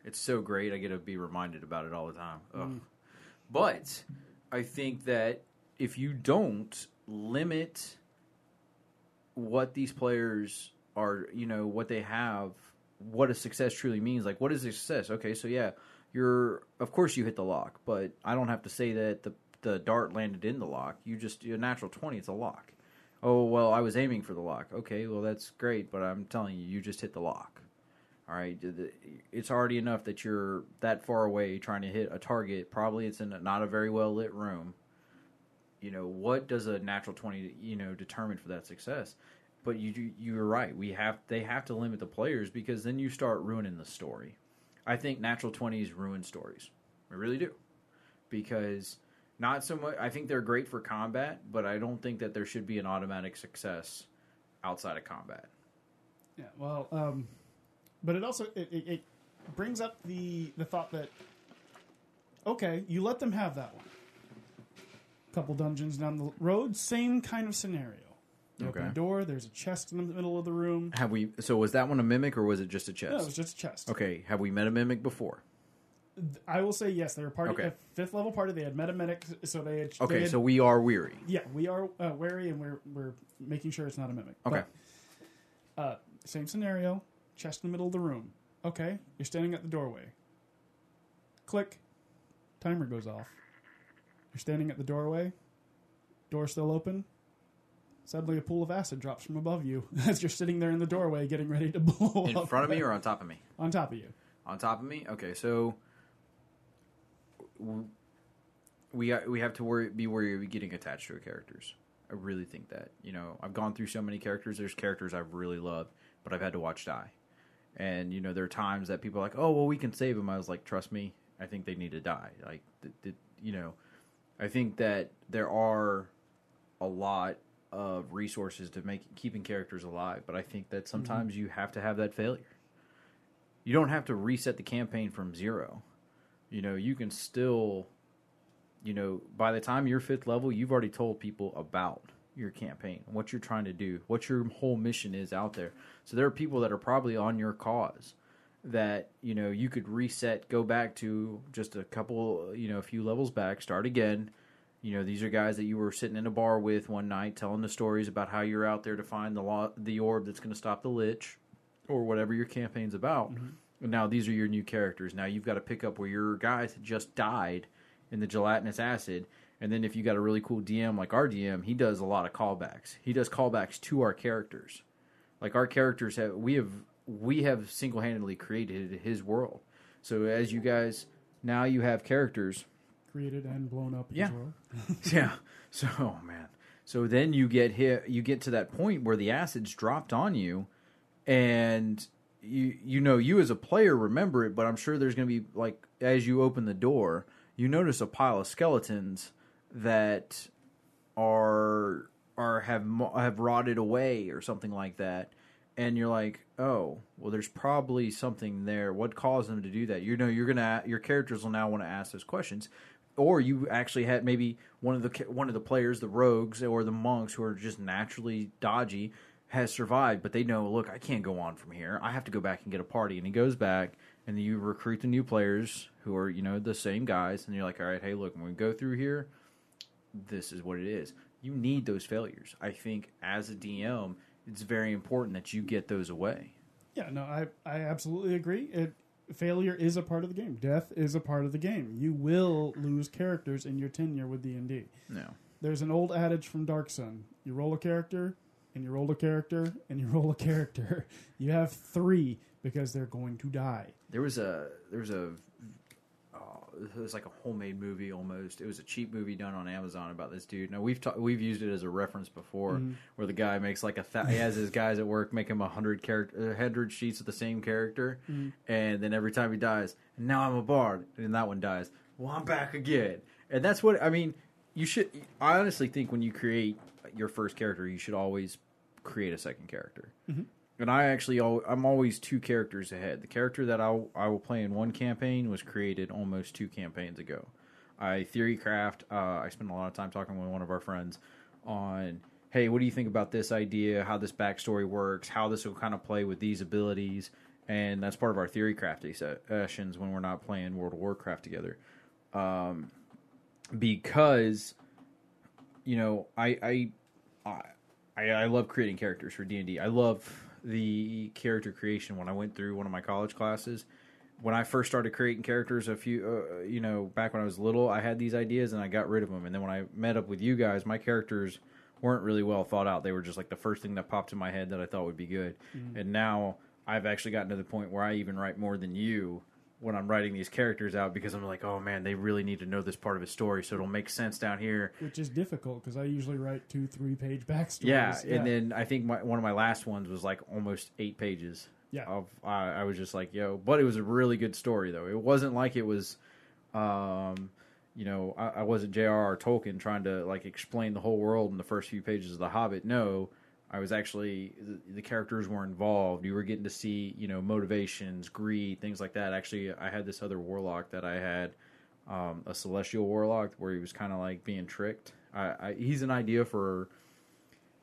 It's so great. I get to be reminded about it all the time. Ugh. Mm. But I think that if you don't limit what these players are, you know, what they have, what a success truly means, like what is success? Okay, so yeah, you're of course you hit the lock, but I don't have to say that the the dart landed in the lock. You just a natural twenty. It's a lock. Oh well, I was aiming for the lock. Okay, well that's great, but I'm telling you, you just hit the lock. All right, it's already enough that you're that far away trying to hit a target. Probably it's in a, not a very well lit room. You know what does a natural twenty you know determine for that success? But you you're right. We have they have to limit the players because then you start ruining the story. I think natural twenties ruin stories. I really do because not so much. I think they're great for combat, but I don't think that there should be an automatic success outside of combat. Yeah, well, um, but it also it, it, it brings up the the thought that okay, you let them have that one. Couple dungeons down the road, same kind of scenario. You open Okay. a door. There's a chest in the middle of the room. Have we? So was that one a mimic or was it just a chest? No, it was just a chest. Okay, have we met a mimic before? I will say yes. They were party Okay. a fifth level party. They had metamedics, so they had. Okay, they had- so we are weary. yeah, we are uh, wary and we're we're making sure it's not a mimic. Okay. But, uh, same scenario. Chest in the middle of the room. Okay, you're standing at the doorway. Click. Timer goes off. You're standing at the doorway. Door still open. Suddenly, a pool of acid drops from above you as you're sitting there in the doorway, getting ready to blow In up front of me or on top of me? on top of you. On top of me. Okay, so w- we uh, we have to worry, be wary of getting attached to our characters. I really think that you know I've gone through so many characters. There's characters I've really loved, but I've had to watch die. And you know there are times that people are like, oh well, we can save them. I was like, trust me, I think they need to die. Like, th- th- you know, I think that there are a lot of resources to make keeping characters alive, but I think that mm-hmm. sometimes you have to have that failure. You don't have to reset the campaign from zero. You know, you can still, you know, by the time you're fifth level, you've already told people about your campaign, what you're trying to do, what your whole mission is out there. So there are people that are probably on your cause that you know you could reset, go back to just a couple, you know, a few levels back, start again. You know, these are guys that you were sitting in a bar with one night, telling the stories about how you're out there to find the law, the orb that's going to stop the lich, or whatever your campaign's about. Mm-hmm. And now these are your new characters. Now you've got to pick up where your guys just died in the gelatinous acid. And then if you got a really cool DM like our DM, he does a lot of callbacks. He does callbacks to our characters. Like our characters have we have we have single handedly created his world. So as you guys now you have characters Created and blown up. Yeah. As well. yeah. So, oh man. So then you get hit. You get to that point where the acid's dropped on you, and you you know you as a player remember it, but I'm sure there's going to be like as you open the door, you notice a pile of skeletons that are are have have rotted away or something like that. And you're like, oh, well, there's probably something there. What caused them to do that? You know, you're gonna your characters will now want to ask those questions or you actually had maybe one of the one of the players, the rogues or the monks who are just naturally dodgy, has survived, but they know, look, I can't go on from here. I have to go back and get a party, and he goes back, and you recruit the new players who are you know the same guys, and you're like, all right, hey, look, when we go through here, this is what it is. You need those failures. I think as a DM, it's very important that you get those away. Yeah, no, I I absolutely agree. It failure is a part of the game. Death is a part of the game. You will lose characters in your tenure with D and D. No. There's an old adage from Dark Sun: you roll a character, and you roll a character, and you roll a character. You have three because they're going to die. There was a there was a it was like a homemade movie almost. It was a cheap movie done on Amazon about this dude. Now we've ta- we've used it as a reference before, mm-hmm. where the guy makes like a th- he has his guys at work make him a hundred character uh, hundred sheets of the same character, mm-hmm. and then every time he dies, and now I'm a bard, and that one dies. Well, I'm back again, and that's what I mean. You should. I honestly think when you create your first character, you should always create a second character. Mm-hmm. And I actually, I'm always two characters ahead. The character that I I will play in one campaign was created almost two campaigns ago. I theory craft. Uh, I spent a lot of time talking with one of our friends on, hey, what do you think about this idea? How this backstory works? How this will kind of play with these abilities? And that's part of our theory crafting sessions when we're not playing World of Warcraft together. Um, because you know, I I I, I love creating characters for D and I love the character creation. When I went through one of my college classes, when I first started creating characters, a few, uh, you know, back when I was little, I had these ideas and I got rid of them. And then when I met up with you guys, my characters weren't really well thought out. They were just like the first thing that popped in my head that I thought would be good. And now I've actually gotten to the point where I even write more than you when I'm writing these characters out because I'm like, oh man, they really need to know this part of his story, so it'll make sense down here. which is difficult because I usually write two, three page backstories. Yeah, and then I think my, one of my last ones was like almost eight pages. Yeah. of I, I was just like, yo, but it was a really good story though. It wasn't like it was, um, you know, I, I wasn't J.R.R. Tolkien trying to like explain the whole world in the first few pages of The Hobbit. No, I was actually the, the characters were involved. You were getting to see, you know, motivations, greed, things like that. Actually, I had this other warlock that I had. Um, a celestial warlock where he was kind of like being tricked. I, I, he's an idea for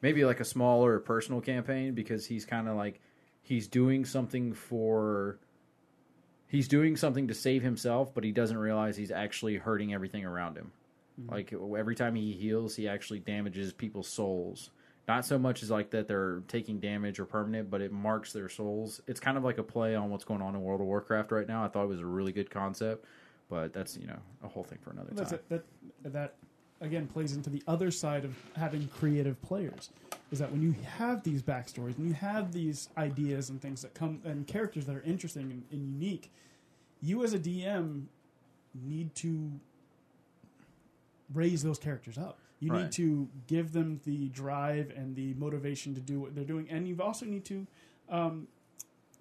maybe like a smaller personal campaign because he's kind of like he's doing something for he's doing something to save himself but he doesn't realize he's actually hurting everything around him like every time he heals he actually damages people's souls not so much as like that they're taking damage or permanent but it marks their souls it's kind of like a play on what's going on in world of warcraft right now i thought it was a really good concept but that's you know a whole thing for another That's time it. That that again plays into the other side of having creative players. Is that when you have these backstories and you have these ideas and things that come and characters that are interesting and, and unique, you as a DM need to raise those characters up. You need to give them the drive and the motivation to do what they're doing, and you also need to um,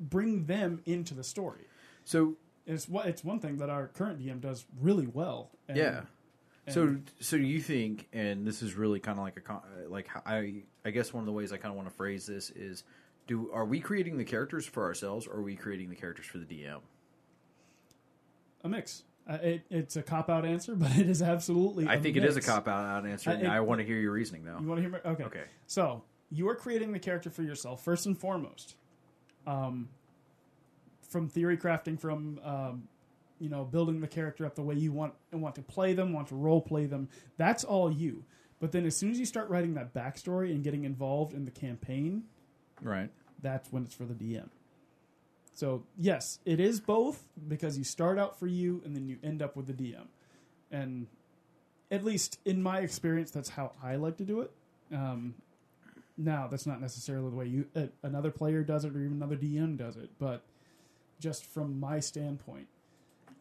bring them into the story. so It's what it's one thing that our current DM does really well. And, Yeah. So, and- so you think, and this is really kind of like a con- like I I guess one of the ways I kind of want to phrase this is, do are we creating the characters for ourselves, or are we creating the characters for the DM? a mix. Uh, it, it's a cop out answer, but it is absolutely. I think it is a cop out answer. Uh, and it- I want to hear your reasoning though. You want to hear? Me? Okay. Okay. So you are creating the character for yourself first and foremost. Um, from theory crafting, from um, you know building the character up the way you want and want to play them, want to role play them. That's all you. But then as soon as you start writing that backstory and getting involved in the campaign, Right. that's when it's for the DM. So yes, it is both because you start out for you and then you end up with the DM, and at least in my experience, that's how I like to do it. Um, now that's not necessarily the way you uh, another player does it or even another DM does it, but just from my standpoint,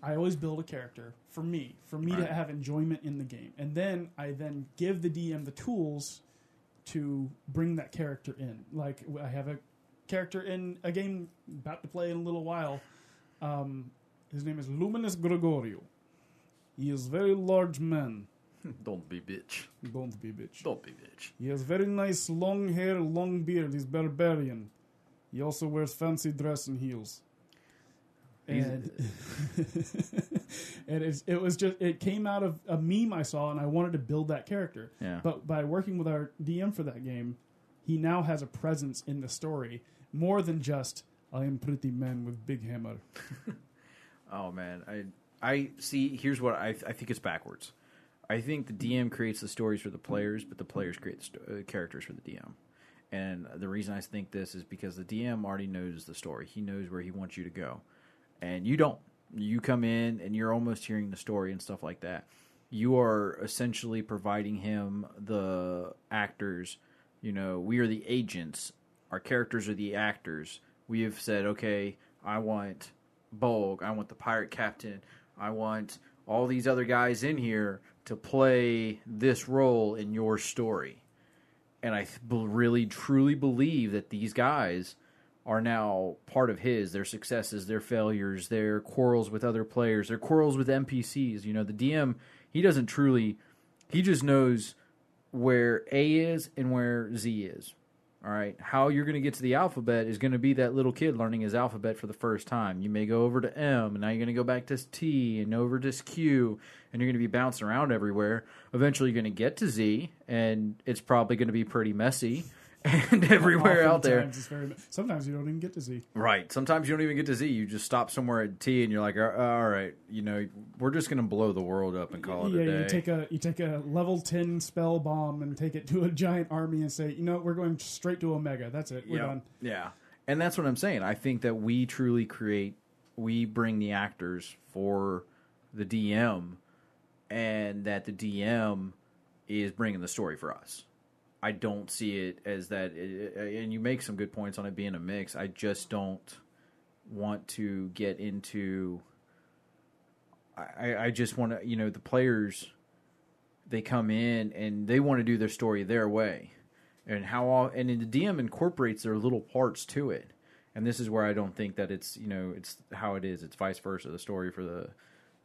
I always build a character for me, for me to have enjoyment in the game, and then I then give the DM the tools to bring that character in. Like I have a character in a game about to play in a little while. Um, his name is Luminous Gregorio. He is very large man. Don't be bitch. Don't be bitch. Don't be bitch. He has very nice long hair, long beard. He's barbarian. He also wears fancy dress and heels. And, and it's, it was just it came out of a meme I saw, and I wanted to build that character. Yeah. But by working with our DM for that game, he now has a presence in the story more than just I am pretty man with big hammer. Oh man, I I see. Here's what I I think it's backwards. I think the DM creates the stories for the players, but the players create the sto- uh, characters for the DM. And the reason I think this is because the DM already knows the story. He knows where he wants you to go, and you don't. You come in and you're almost hearing the story and stuff like that. You are essentially providing him the actors. You know, we are the agents. Our characters are the actors. We have said, okay, I want Bolg. I want the pirate captain. I want all these other guys in here to play this role in your story. And I th- really, truly believe that these guys are now part of his, their successes, their failures, their quarrels with other players, their quarrels with NPCs. You know, the DM, he doesn't truly, he just knows where A is and where Z is. All right. How you're going to get to the alphabet is going to be that little kid learning his alphabet for the first time. You may go over to M, and now you're going to go back to T and over to Q, and you're going to be bouncing around everywhere. Eventually, you're going to get to Z, and it's probably going to be pretty messy and everywhere out there. Very, sometimes you don't even get to see. Right. Sometimes you don't even get to Z. You just stop somewhere at T, and you're like, "Uh, all right, you know, we're just going to blow the world up and call it yeah, a day. you take a you take a level ten spell bomb and take it to a giant army and say, you know, we're going straight to Omega. That's it. We're Yeah. done. Yeah. And that's what I'm saying. I think that we truly create we bring the actors for the DM, and that the DM is bringing the story for us. I don't see it as that, eh, eh, eh, and you make some good points on it being a mix. I just don't want to get into. I, I just want to, you know, the players. They come in and they want to do their story their way, and how all and the DM incorporates their little parts to it. And this is where I don't think that it's you know it's how it is. It's vice versa. The story for the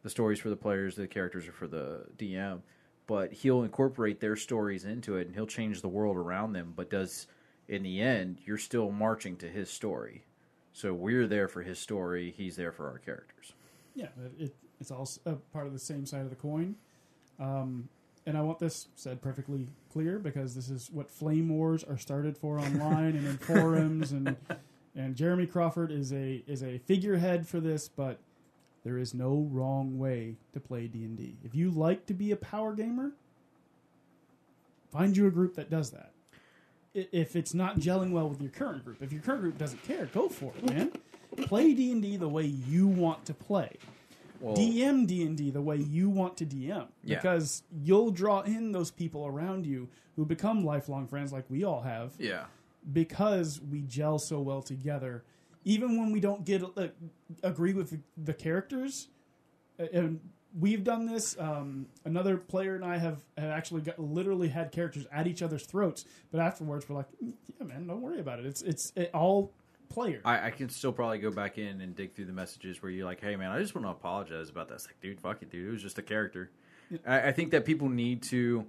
the stories for the players, the characters are for the DM but he'll incorporate their stories into it and he'll change the world around them. But does in the end you're still marching to his story. So we're there for his story. He's there for our characters. Yeah, it, it, it's all part of the same side of the coin. Um, and I want this said perfectly clear because this is what flame wars are started for online and in forums. And and Jeremy Crawford is a is a figurehead for this, but there is no wrong way to play D&D. If you like to be a power gamer, find you a group that does that. If it's not gelling well with your current group, if your current group doesn't care, go for it, man. Play D&D the way you want to play. well, DM D and D the way you want to DM Yeah. because you'll draw in those people around you who become lifelong friends like we all have yeah because we gel so well together. Even when we don't get uh, agree with the, characters, uh, and we've done this. Um, another player and I have, have actually got, literally had characters at each other's throats, but afterwards we're like, "Mm, "Yeah, man, don't worry about it. It's it's it, all player." I, I can still probably go back in and dig through the messages where you're like, "Hey, man, I just want to apologize about that." It's like, dude, fuck it, dude. It was just a character. I, I think that people need to.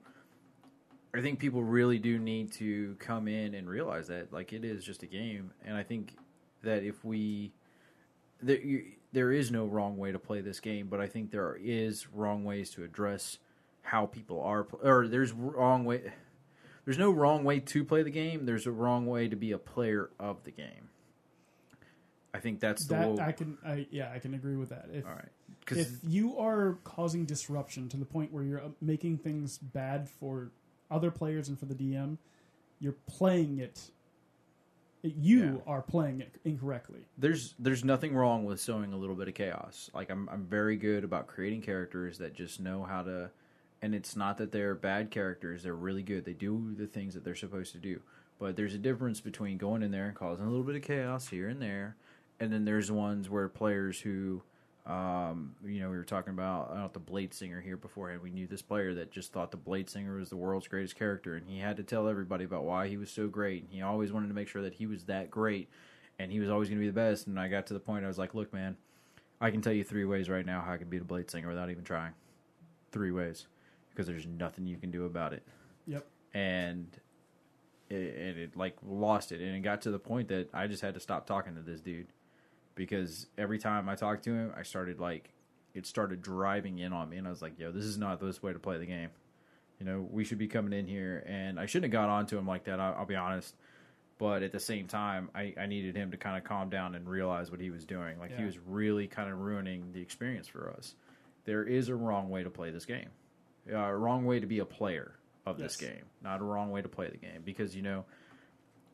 I think people really do need to come in and realize that, like, it is just a game, and I think that if we, there, you, there is no wrong way to play this game, but I think there is wrong ways to address how people are, or there's wrong way. There's no wrong way to play the game. There's a wrong way to be a player of the game. I think that's the that low- I can, I yeah, I can agree with that. If all right if you are causing disruption to the point where you're uh, making things bad for other players and for the DM, you're playing it. You are playing it incorrectly. there's there's nothing wrong with sowing a little bit of chaos. Like I'm I'm very good about creating characters that just know how to and it's not that they're bad characters, they're really good. They do the things that they're supposed to do. But there's a difference between going in there and causing a little bit of chaos here and there, and then there's ones where players who um, you know, we were talking about uh, the Blade Singer here beforehand. We knew this player that just thought the Blade Singer was the world's greatest character, and he had to tell everybody about why he was so great. And he always wanted to make sure that he was that great, and he was always going to be the best. And I got to the point I was like, "Look, man, I can tell you three ways right now how I can beat a Blade Singer without even trying. Three ways, because there's nothing you can do about it." Yep. And it, and it like lost it, and it got to the point that I just had to stop talking to this dude because every time I talked to him, I started like it started driving in on me, and I was like, "Yo, this is not the best way to play the game." You know, we should be coming in here, and I shouldn't have got onto him like that. I'll, I'll be honest, but at the same time, I, I needed him to kind of calm down and realize what he was doing. Like he was really kind of ruining the experience for us. There is a wrong way to play this game, uh, a wrong way to be a player of this game, not a wrong way to play the game. Because you know,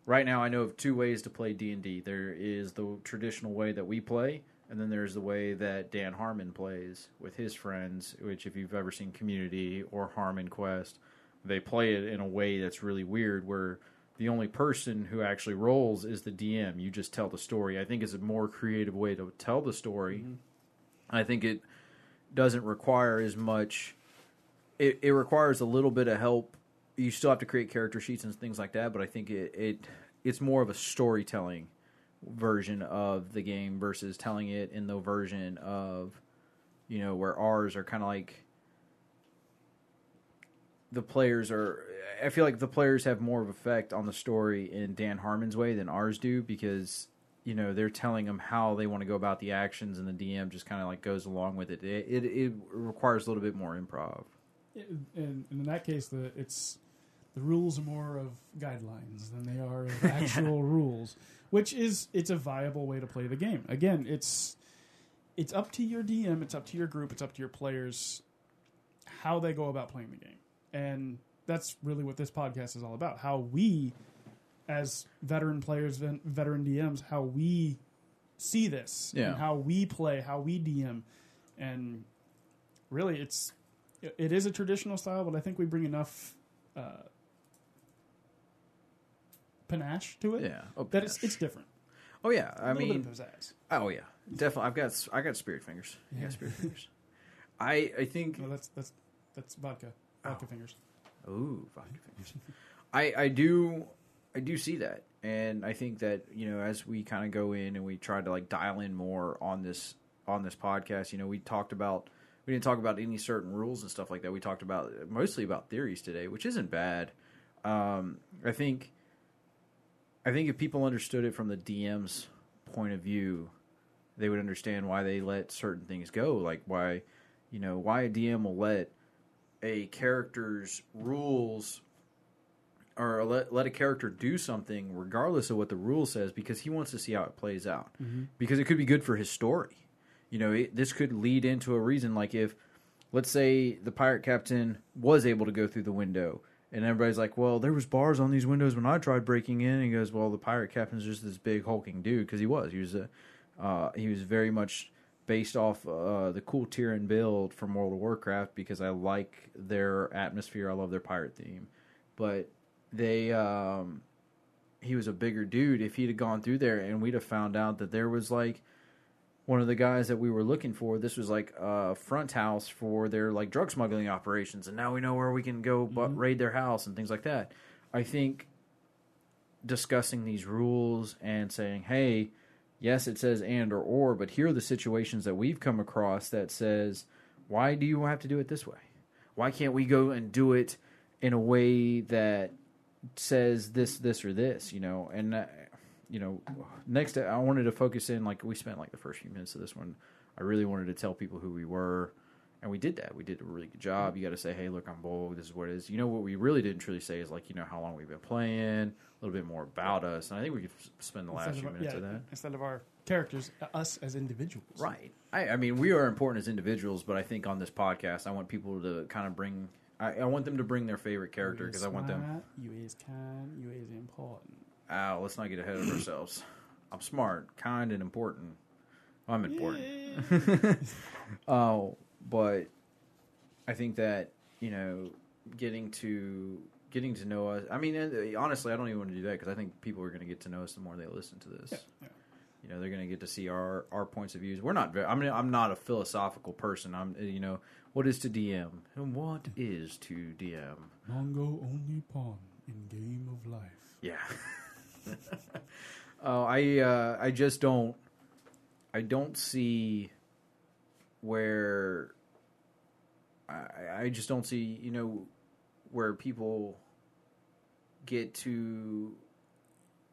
right now I know of two ways to play D and D. There is the traditional way that we play, and then there's the way that Dan Harmon plays with his friends. Which, if you've ever seen Community or Harmon Quest, they play it in a way that's really weird, where the only person who actually rolls is the DM. You just tell the story. I think is a more creative way to tell the story. Mm-hmm. I think it doesn't require as much. It, it requires a little bit of help. You still have to create character sheets and things like that, but I think it, it it's more of a storytelling version of the game versus telling it in the version of you know where ours are kind of like the players are I feel like the players have more of effect on the story in Dan Harmon's way than ours do because you know they're telling them how they want to go about the actions and the DM just kind of like goes along with it. It, it. it requires a little bit more improv. And, and in that case, the it's the rules are more of guidelines than they are of actual rules, which is it's a viable way to play the game. Again, it's it's up to your DM, it's up to your group, it's up to your players how they go about playing the game, and that's really what this podcast is all about. How we, as veteran players, veteran DMs, how we see this Yeah. and how we play, how we DM, and really, it's it- it is a traditional style, but I think we bring enough uh, panache to it Yeah. Oh, that it's panache. it's different. Oh yeah. I A little mean, bit of pizzazz. oh yeah, definitely. I've got I got spirit fingers. I got spirit fingers. I I think. No, that's that's that's vodka, vodka fingers. Ooh, vodka fingers. I I do I do see that, and I think that you know as we kind of go in and we try to like dial in more on this on this podcast, you know, we talked about we didn't talk about any certain rules and stuff like that. We talked about mostly about theories today, which isn't bad. Um, I think I think if people understood it from the DM's point of view, they would understand why they let certain things go, like why you know why a DM will let a character's rules or let, let a character do something regardless of what the rule says because he wants to see how it plays out. Mm-hmm. Because it could be good for his story. You know it, this could lead into a reason. Like if let's say the pirate captain was able to go through the window and everybody's like well there was bars on these windows when i tried breaking in and he goes well the pirate captain's just this big hulking dude because he was he was a uh, he was very much based off uh, the cool and build from World of Warcraft because I like their atmosphere. I love their pirate theme, but they um, he was a bigger dude. If he'd have gone through there and we'd have found out that there was like one of the guys that we were looking for. This was like a front house for their like drug smuggling operations, and now we know where we can go but raid their house and things like that. I think discussing these rules and saying, "Hey, yes, it says and or or, but here are the situations that we've come across that says, why do you have to do it this way? Why can't we go and do it in a way that says this, this, or this? You know, and uh, you know, next I wanted to focus in like we spent like the first few minutes of this one. I really wanted to tell people who we were. And we did that. We did a really good job. You got to say, "Hey, look, I'm Bolg. This is what it is." You know what we really didn't truly say is like, you know, how long we've been playing, a little bit more about us, and I think we could spend the last Instead few of, minutes yeah, of that. instead of our characters, uh, us as individuals. Right. I, I mean, we are important as individuals, but I think on this podcast, I want people to kind of bring. I, I want them to bring their favorite character because I want them. You is kind. You is important. Ow, let's not get ahead of ourselves. I'm smart, kind, and important. I'm important. Oh, but I think that you know, getting to getting to know us. I mean, uh, honestly, I don't even want to do that because I think people are going to get to know us the more they listen to this. Yeah. You know, they're going to get to see our our points of views. We're not. Very, I mean, I'm not a philosophical person. I'm. uh, You know, what is to DM and what is to DM. Mongo only pawn in game of life. Yeah. oh, I uh, I just don't I don't see where I I just don't see you know where people get to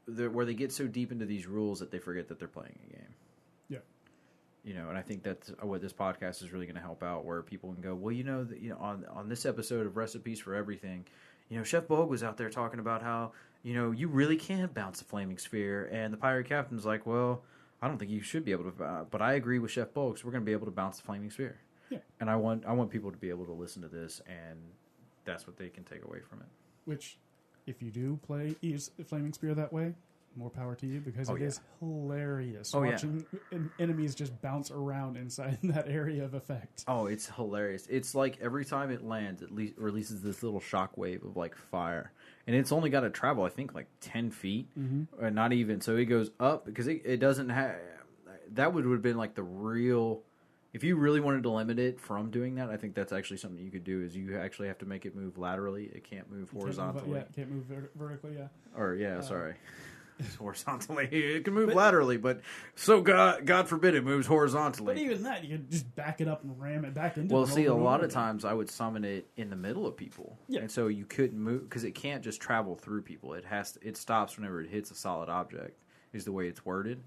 the, where they get so deep into these rules that they forget that they're playing a game. Yeah. You know, and I think that's what this podcast is really going to help out, where people can go, well, you know, that you know, on on this episode of Recipes for Everything, you know, Chef Bolg was out there talking about how you know you really can't bounce a flaming sphere, and the pirate captain's like, well, I don't think you should be able to, uh, but I agree with Chef Bolg, so we're going to be able to bounce the flaming sphere. Yeah. And I want I want people to be able to listen to this, and that's what they can take away from it. Which, if you do play use the flaming sphere that way, more power to you because Oh, it is yeah. hilarious Oh, watching en- enemies just bounce around inside that area of effect. Oh, it's hilarious. It's like every time it lands, it le- releases this little shockwave of like fire. And it's only got to travel, I think, like 10 feet. Or not even. So it goes up because it, it doesn't have. That would would have been like the real. If you really wanted to limit it from doing that, I think that's actually something you could do. Is you actually have to make it move laterally. It can't move Can't move- horizontally. yeah, can't move ver- vertically. Yeah, Or yeah, Uh, sorry, horizontally. It can move laterally, but so God, God forbid it moves horizontally. but even that, you can just back it up and ram it back into. Well, see, a lot of times I would summon it in the middle of people, Yeah. and so you couldn't move because it can't just travel through people. It has to, it stops whenever it hits a solid object. Is the way it's worded.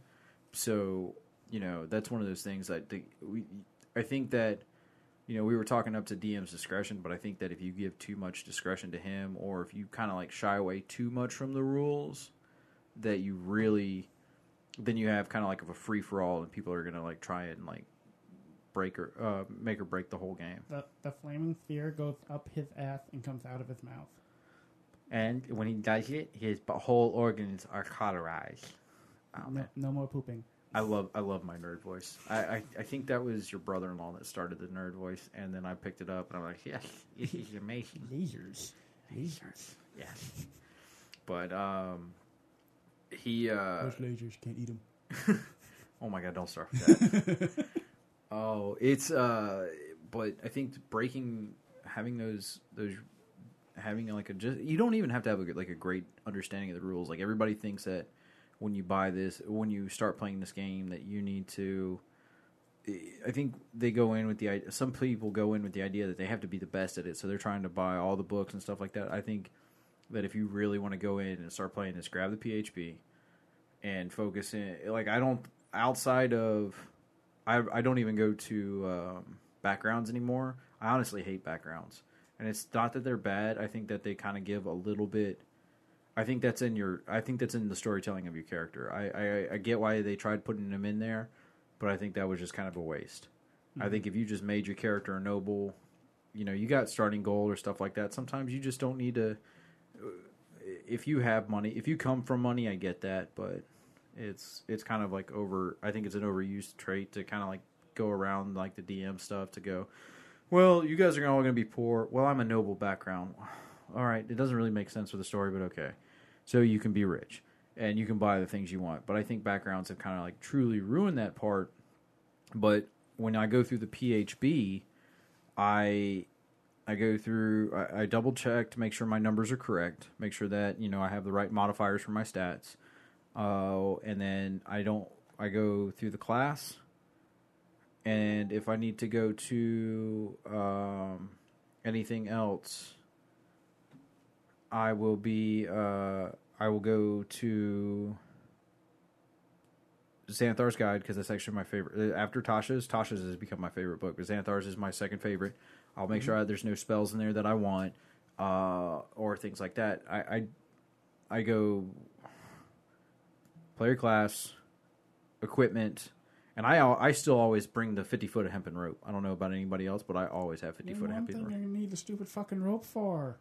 So you know that's one of those things that the, we. I think that you know we were talking up to DM's discretion, but I think that if you give too much discretion to him, or if you kind of like shy away too much from the rules, that you really then you have kind of like of a free for all, and people are gonna like try it and like break or uh, make or break the whole game. the the flaming sphere goes up his ass and comes out of his mouth. And when he does it, his whole organs are cauterized. Oh, No, no more pooping. I love I love my nerd voice. I, I, I think that was your brother in law that started the nerd voice, and then I picked it up, and I'm like, yes, this is amazing. Lasers. Lasers. Yes. But um, he uh, Those lasers can't eat them. oh my god, don't start with that. oh, it's uh, but I think breaking having those those having like a just you don't even have to have a, like a great understanding of the rules. Like everybody thinks that when you buy this, when you start playing this game, that you need to. I think they go in with the. Some people go in with the idea that they have to be the best at it, so they're trying to buy all the books and stuff like that. I think that if you really want to go in and start playing this, grab the PHB and focus in. Like I don't outside of, I I don't even go to um, backgrounds anymore. I honestly hate backgrounds, and it's not that they're bad. I think that they kind of give a little bit. I think that's in your. I think that's in the storytelling of your character. I I, I get why they tried putting them in there, but I think that was just kind of a waste. I think if you just made your character a noble, you know, you got starting gold or stuff like that. Sometimes you just don't need to. If you have money, if you come from money, I get that, but it's it's kind of like over. I think it's an overused trait to kind of like go around like the DM stuff to go. Well, you guys are all going to be poor. Well, I'm a noble background. All right, it doesn't really make sense for the story, but okay. So you can be rich and you can buy the things you want. But I think backgrounds have kind of like truly ruined that part. But when I go through the PHB, I I go through I, I double check to make sure my numbers are correct, make sure that you know I have the right modifiers for my stats. Uh, and then I don't I go through the class, and if I need to go to um, anything else, I will be uh, I will go to Xanathar's Guide because that's actually my favorite. uh, After Tasha's, Tasha's has become my favorite book, but Xanthar's is my second favorite. I'll make sure there's no spells in there that I want, uh, or things like that. I, I, I go player class, equipment, and I I still always bring the fifty foot of hempen rope. I don't know about anybody else, but I always have fifty And foot hempen rope. I need the stupid fucking rope for.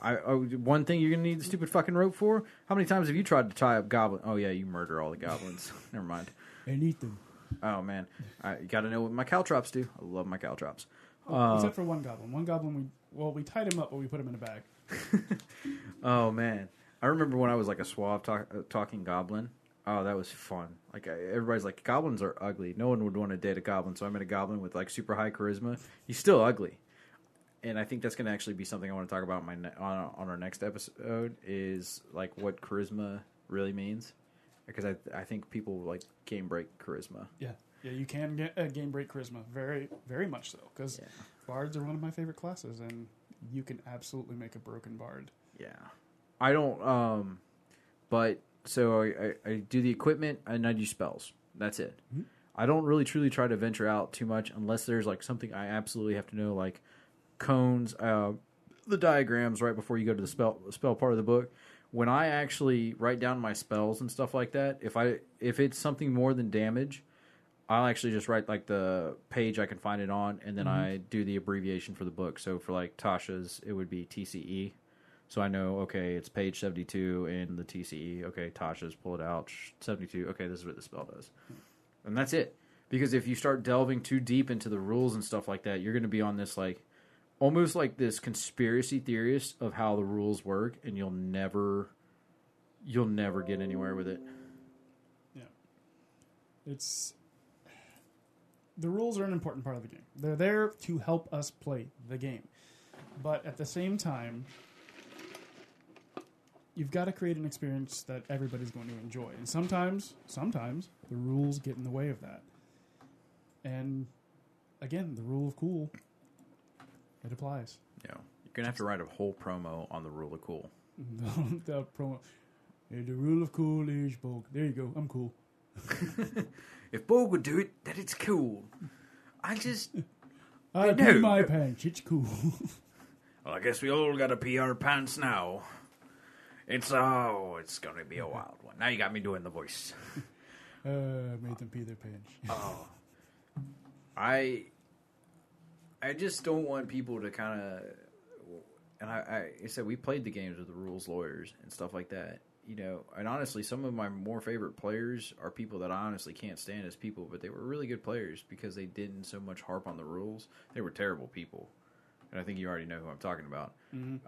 I oh, one thing you're gonna need the stupid fucking rope for. How many times have you tried to tie up goblin? Oh yeah, you murder all the goblins. Never mind. I need them. Oh man, I got to know what my caltrops do. I love my caltrops. Oh, except for one goblin. One goblin, we well, we tied him up, but we put him in a bag. Oh man, I remember when I was like a suave talk, uh, talking goblin. Oh, that was fun. Like I, everybody's like, goblins are ugly. No one would want to date a goblin. So I met a goblin with like super high charisma. He's still ugly, and I think that's going to actually be something I want to talk about my ne- on on our next episode. Is like what charisma really means, because I I think people like game break charisma. Yeah, yeah, you can get a game break charisma, very, very much so, because Yeah. bards are one of my favorite classes, and you can absolutely make a broken bard. Yeah, I don't. Um, but so I, I, I do the equipment and I do spells. That's it. I don't really truly try to venture out too much unless there's like something I absolutely have to know, like cones, uh, the diagrams right before you go to the spell spell part of the book. When I actually write down my spells and stuff like that, if I if it's something more than damage, I'll actually just write like the page I can find it on, and then mm-hmm. I do the abbreviation for the book. So for like Tasha's, it would be TCE. So I know, okay, it's page 72 in the TCE. Okay, Tasha's pull it out. 72. Okay, this is what the spell does. And that's it. Because if you start delving too deep into the rules and stuff like that, you're going to be on this, like, almost like this conspiracy theorist of how the rules work, and you'll never, you'll never get anywhere with it. Yeah, it's the rules are an important part of the game. They're there to help us play the game, but at the same time, you've got to create an experience that everybody's going to enjoy. And sometimes, sometimes the rules get in the way of that. And again, the rule of cool it applies. Know, you're going to have to write a whole promo on the rule of cool. the promo. The rule of cool is Bolg. There you go. I'm cool. If Bolg would do it, then it's cool. I just. I pee know. my pants. It's cool. Well, I guess we all got to pee our pants now. It's oh, it's gonna be a wild one. Now you got me doing the voice. uh, made them pee their pants. Oh, I, I just don't want people to kind of, and I, I, I said we played the games with the rules lawyers and stuff like that, you know, and honestly, some of my more favorite players are people that I honestly can't stand as people, but they were really good players because they didn't so much harp on the rules. They were terrible people, and I think you already know who I'm talking about.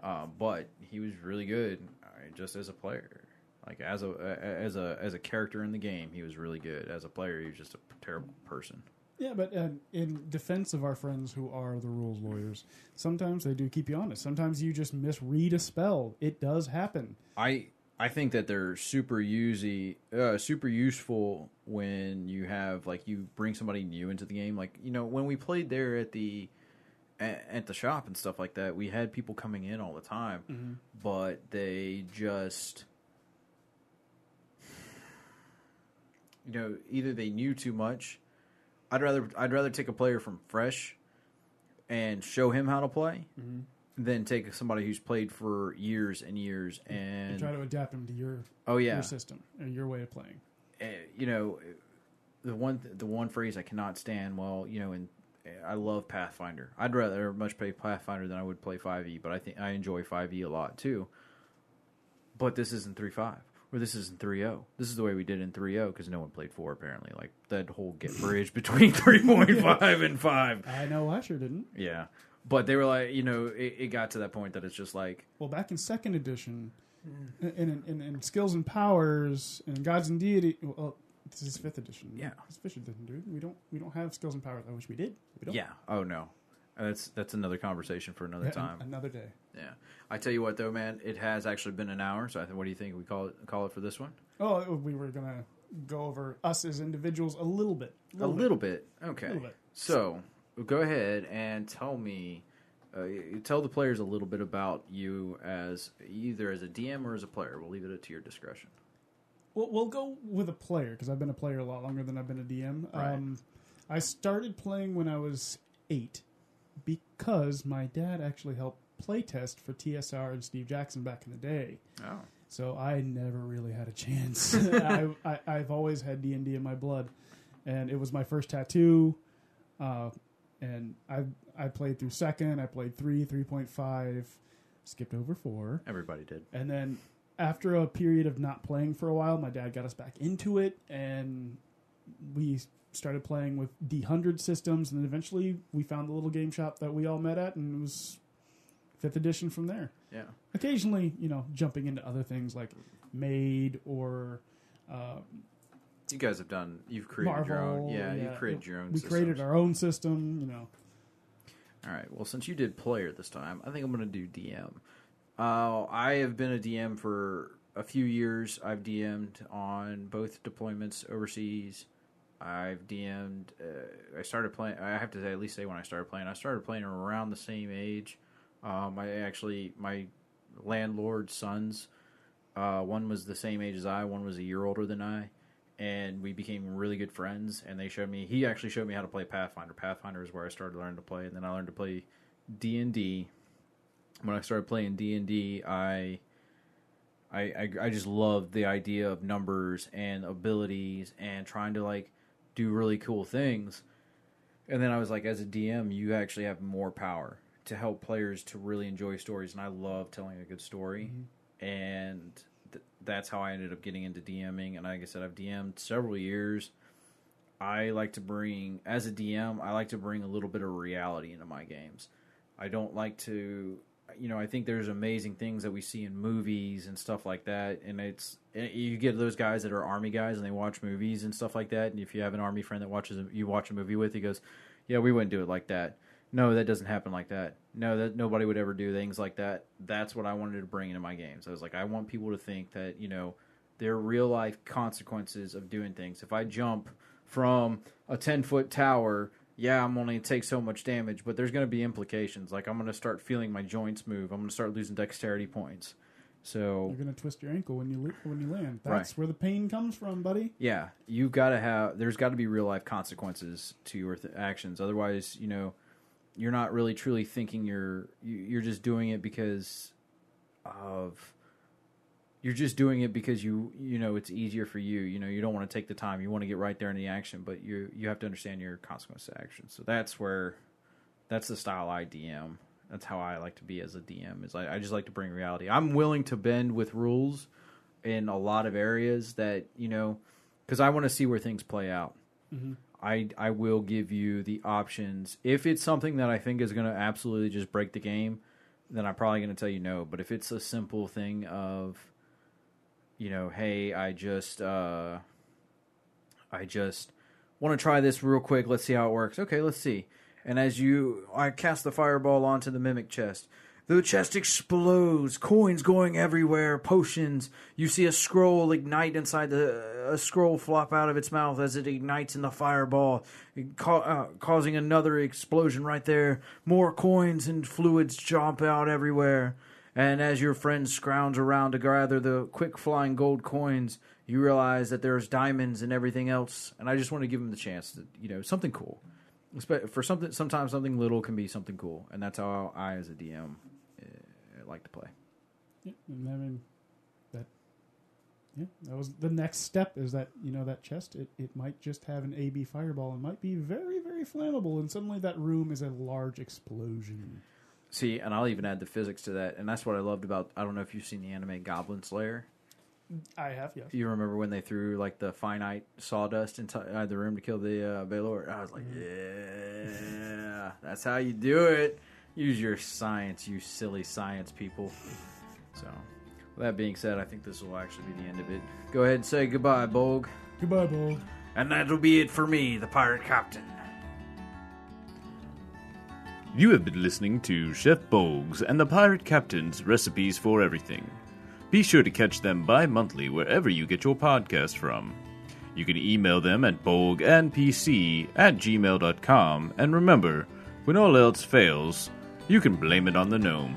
Uh, but he was really good uh, just as a player. Like as a as a as a character in the game, he was really good. As a player, he was just a terrible person. Yeah, but uh, in defense of our friends who are the rules lawyers, sometimes they do keep you honest. Sometimes you just misread a spell. It does happen. I I think that they're super usy, uh, super useful when you have like you bring somebody new into the game. Like you know when we played there at the at, at the shop and stuff like that, we had people coming in all the time, but they just you know either they knew too much. I'd rather I'd rather take a player from fresh and show him how to play than take somebody who's played for years and years And and try to adapt them to your oh yeah your system or your way of playing. uh, you know, the one the one phrase I cannot stand. Well, you know, and I love Pathfinder. I'd rather much play Pathfinder than I would play Five E, but I think I enjoy Five E a lot too. But this isn't three five, or this isn't three zero. This is the way we did in three zero because no one played four apparently. Like that whole get bridge between three point five and five. I know I sure didn't. Yeah, but they were like, you know, it, it got to that point that it's just like, Well, back in second edition, hmm. in, in, in, in skills and powers and gods and deity. Well, this is fifth edition. Yeah. it's fifth edition, dude. We don't we don't have skills and powers. I wish we did. We don't. yeah, oh no, that's that's another conversation for another Yeah, time. Another day. Yeah, I tell you what though, man, it has actually been an hour. So I think, what do you think we call it? Call it for this one? Oh, we were gonna go over us as individuals a little bit. A little bit. Okay. Little bit. So go ahead and tell me, uh, tell the players a little bit about you as either as a DM or as a player. We'll leave it to your discretion. We'll, we'll go with a player because I've been a player a lot longer than I've been a DM. Right. Um, I started playing when I was eight because my dad actually helped play test for TSR and Steve Jackson back in the day. Oh, So I never really had a chance. I, I, I've always had D and D in my blood, and it was my first tattoo. Uh, and I I played through second. I played three, three point five, skipped over four, everybody did. and then after a period of not playing for a while, my dad got us back into it, and we started playing with D hundred systems, and then eventually we found the little game shop that we all met at, and it was fifth edition from there Yeah. occasionally, you know, jumping into other things like Made or uh, You guys have done. You've created Marvel. your own. Yeah, you've created your own. System. We created our own system, you know. All right. Well, since you did player this time, I think I'm going to do DM. Uh, I have been a DM for a few years. I've DM'd on both deployments overseas. I've DM'd. Uh, I started playing. I have to say, at least say when I started playing. I started playing around the same age. Um, I actually my landlord's sons. Uh, one was the same age as I. One was a year older than I and we became really good friends. And they showed me. He actually showed me how to play Pathfinder. Pathfinder is where I started learning to play, and then I learned to play D and D. When I started playing D and D, I, I, I, I just loved the idea of numbers and abilities and trying to like do really cool things. And then I was like, as a DM, you actually have more power to help players to really enjoy stories, and I love telling a good story. Mm-hmm. And th- that's how I ended up getting into DMing. And like I said, I've DM'd several years. I like to bring, as a DM, I like to bring a little bit of reality into my games. I don't like to, you know, I think there's amazing things that we see in movies and stuff like that. And it's, eh, you get those guys that are army guys and they watch movies and stuff like that. And if you have an army friend that watches, you watch a movie with, he goes, yeah, we wouldn't do it like that. No, that doesn't happen like that. No, that nobody would ever do things like that. That's what I wanted to bring into my games. I was like, I want people to think that you know there are real life consequences of doing things. If I jump from a ten foot tower, yeah, I'm only take so much damage, but there's going to be implications. Like I'm going to start feeling my joints move. I'm going to start losing dexterity points. So You're gonna twist your ankle when you when you land. That's Right. where the pain comes from, buddy. yeah, you've got to have. There's got to be real life consequences to your th- actions. Otherwise, you know, you're not really truly thinking. You're you- you're just doing it because of. You're just doing it because you you know it's easier for you. You know you don't want to take the time. You want to get right there in the action, but you you have to understand your consequence to action. So that's where, that's the style I DM. That's how I like to be as a DM. Is I, I just like to bring reality. I'm willing to bend with rules in a lot of areas that you know because I want to see where things play out. Mm-hmm. I I will give you the options if it's something that I think is going to absolutely just break the game. Then I'm probably going to tell you no. But if it's a simple thing of, you know, hey, I just uh, I just want to try this real quick. Let's see how it works. Okay, let's see. And as you, I cast the fireball onto the mimic chest. The chest explodes, coins going everywhere, potions. You see a scroll ignite inside the a scroll flop out of its mouth as it ignites in the fireball, ca- uh, causing another explosion right there. More coins and fluids jump out everywhere. And as your friends scrounge around to gather the quick flying gold coins, you realize that there's diamonds and everything else. And I just want to give them the chance to, you know, something cool. For something, sometimes something little can be something cool, and that's how I, as a DM, like to play. Yeah, and I mean that. Yeah, that was the next step. Is that you know that chest? It it might just have an AB fireball and might be very very flammable, and suddenly that room is a large explosion. See, and I'll even add the physics to that, and that's what I loved about. I don't know if you've seen the anime Goblin Slayer. I have yes. Do you remember when they threw like the finite sawdust inside the room to kill the uh, Balor? I was like, yeah, that's how you do it. Use your science, you silly science people. So, with that being said, I think this will actually be the end of it. Go ahead and say goodbye, Bolg. Goodbye, Bull. And that'll be it for me, the pirate captain. You have been listening to Chef Bolg's and the Pirate Captain's Recipes for Everything. Be sure to catch them bi monthly wherever you get your podcast from. You can email them at bolgandpc at gmail.com, and remember, when all else fails, you can blame it on the gnome.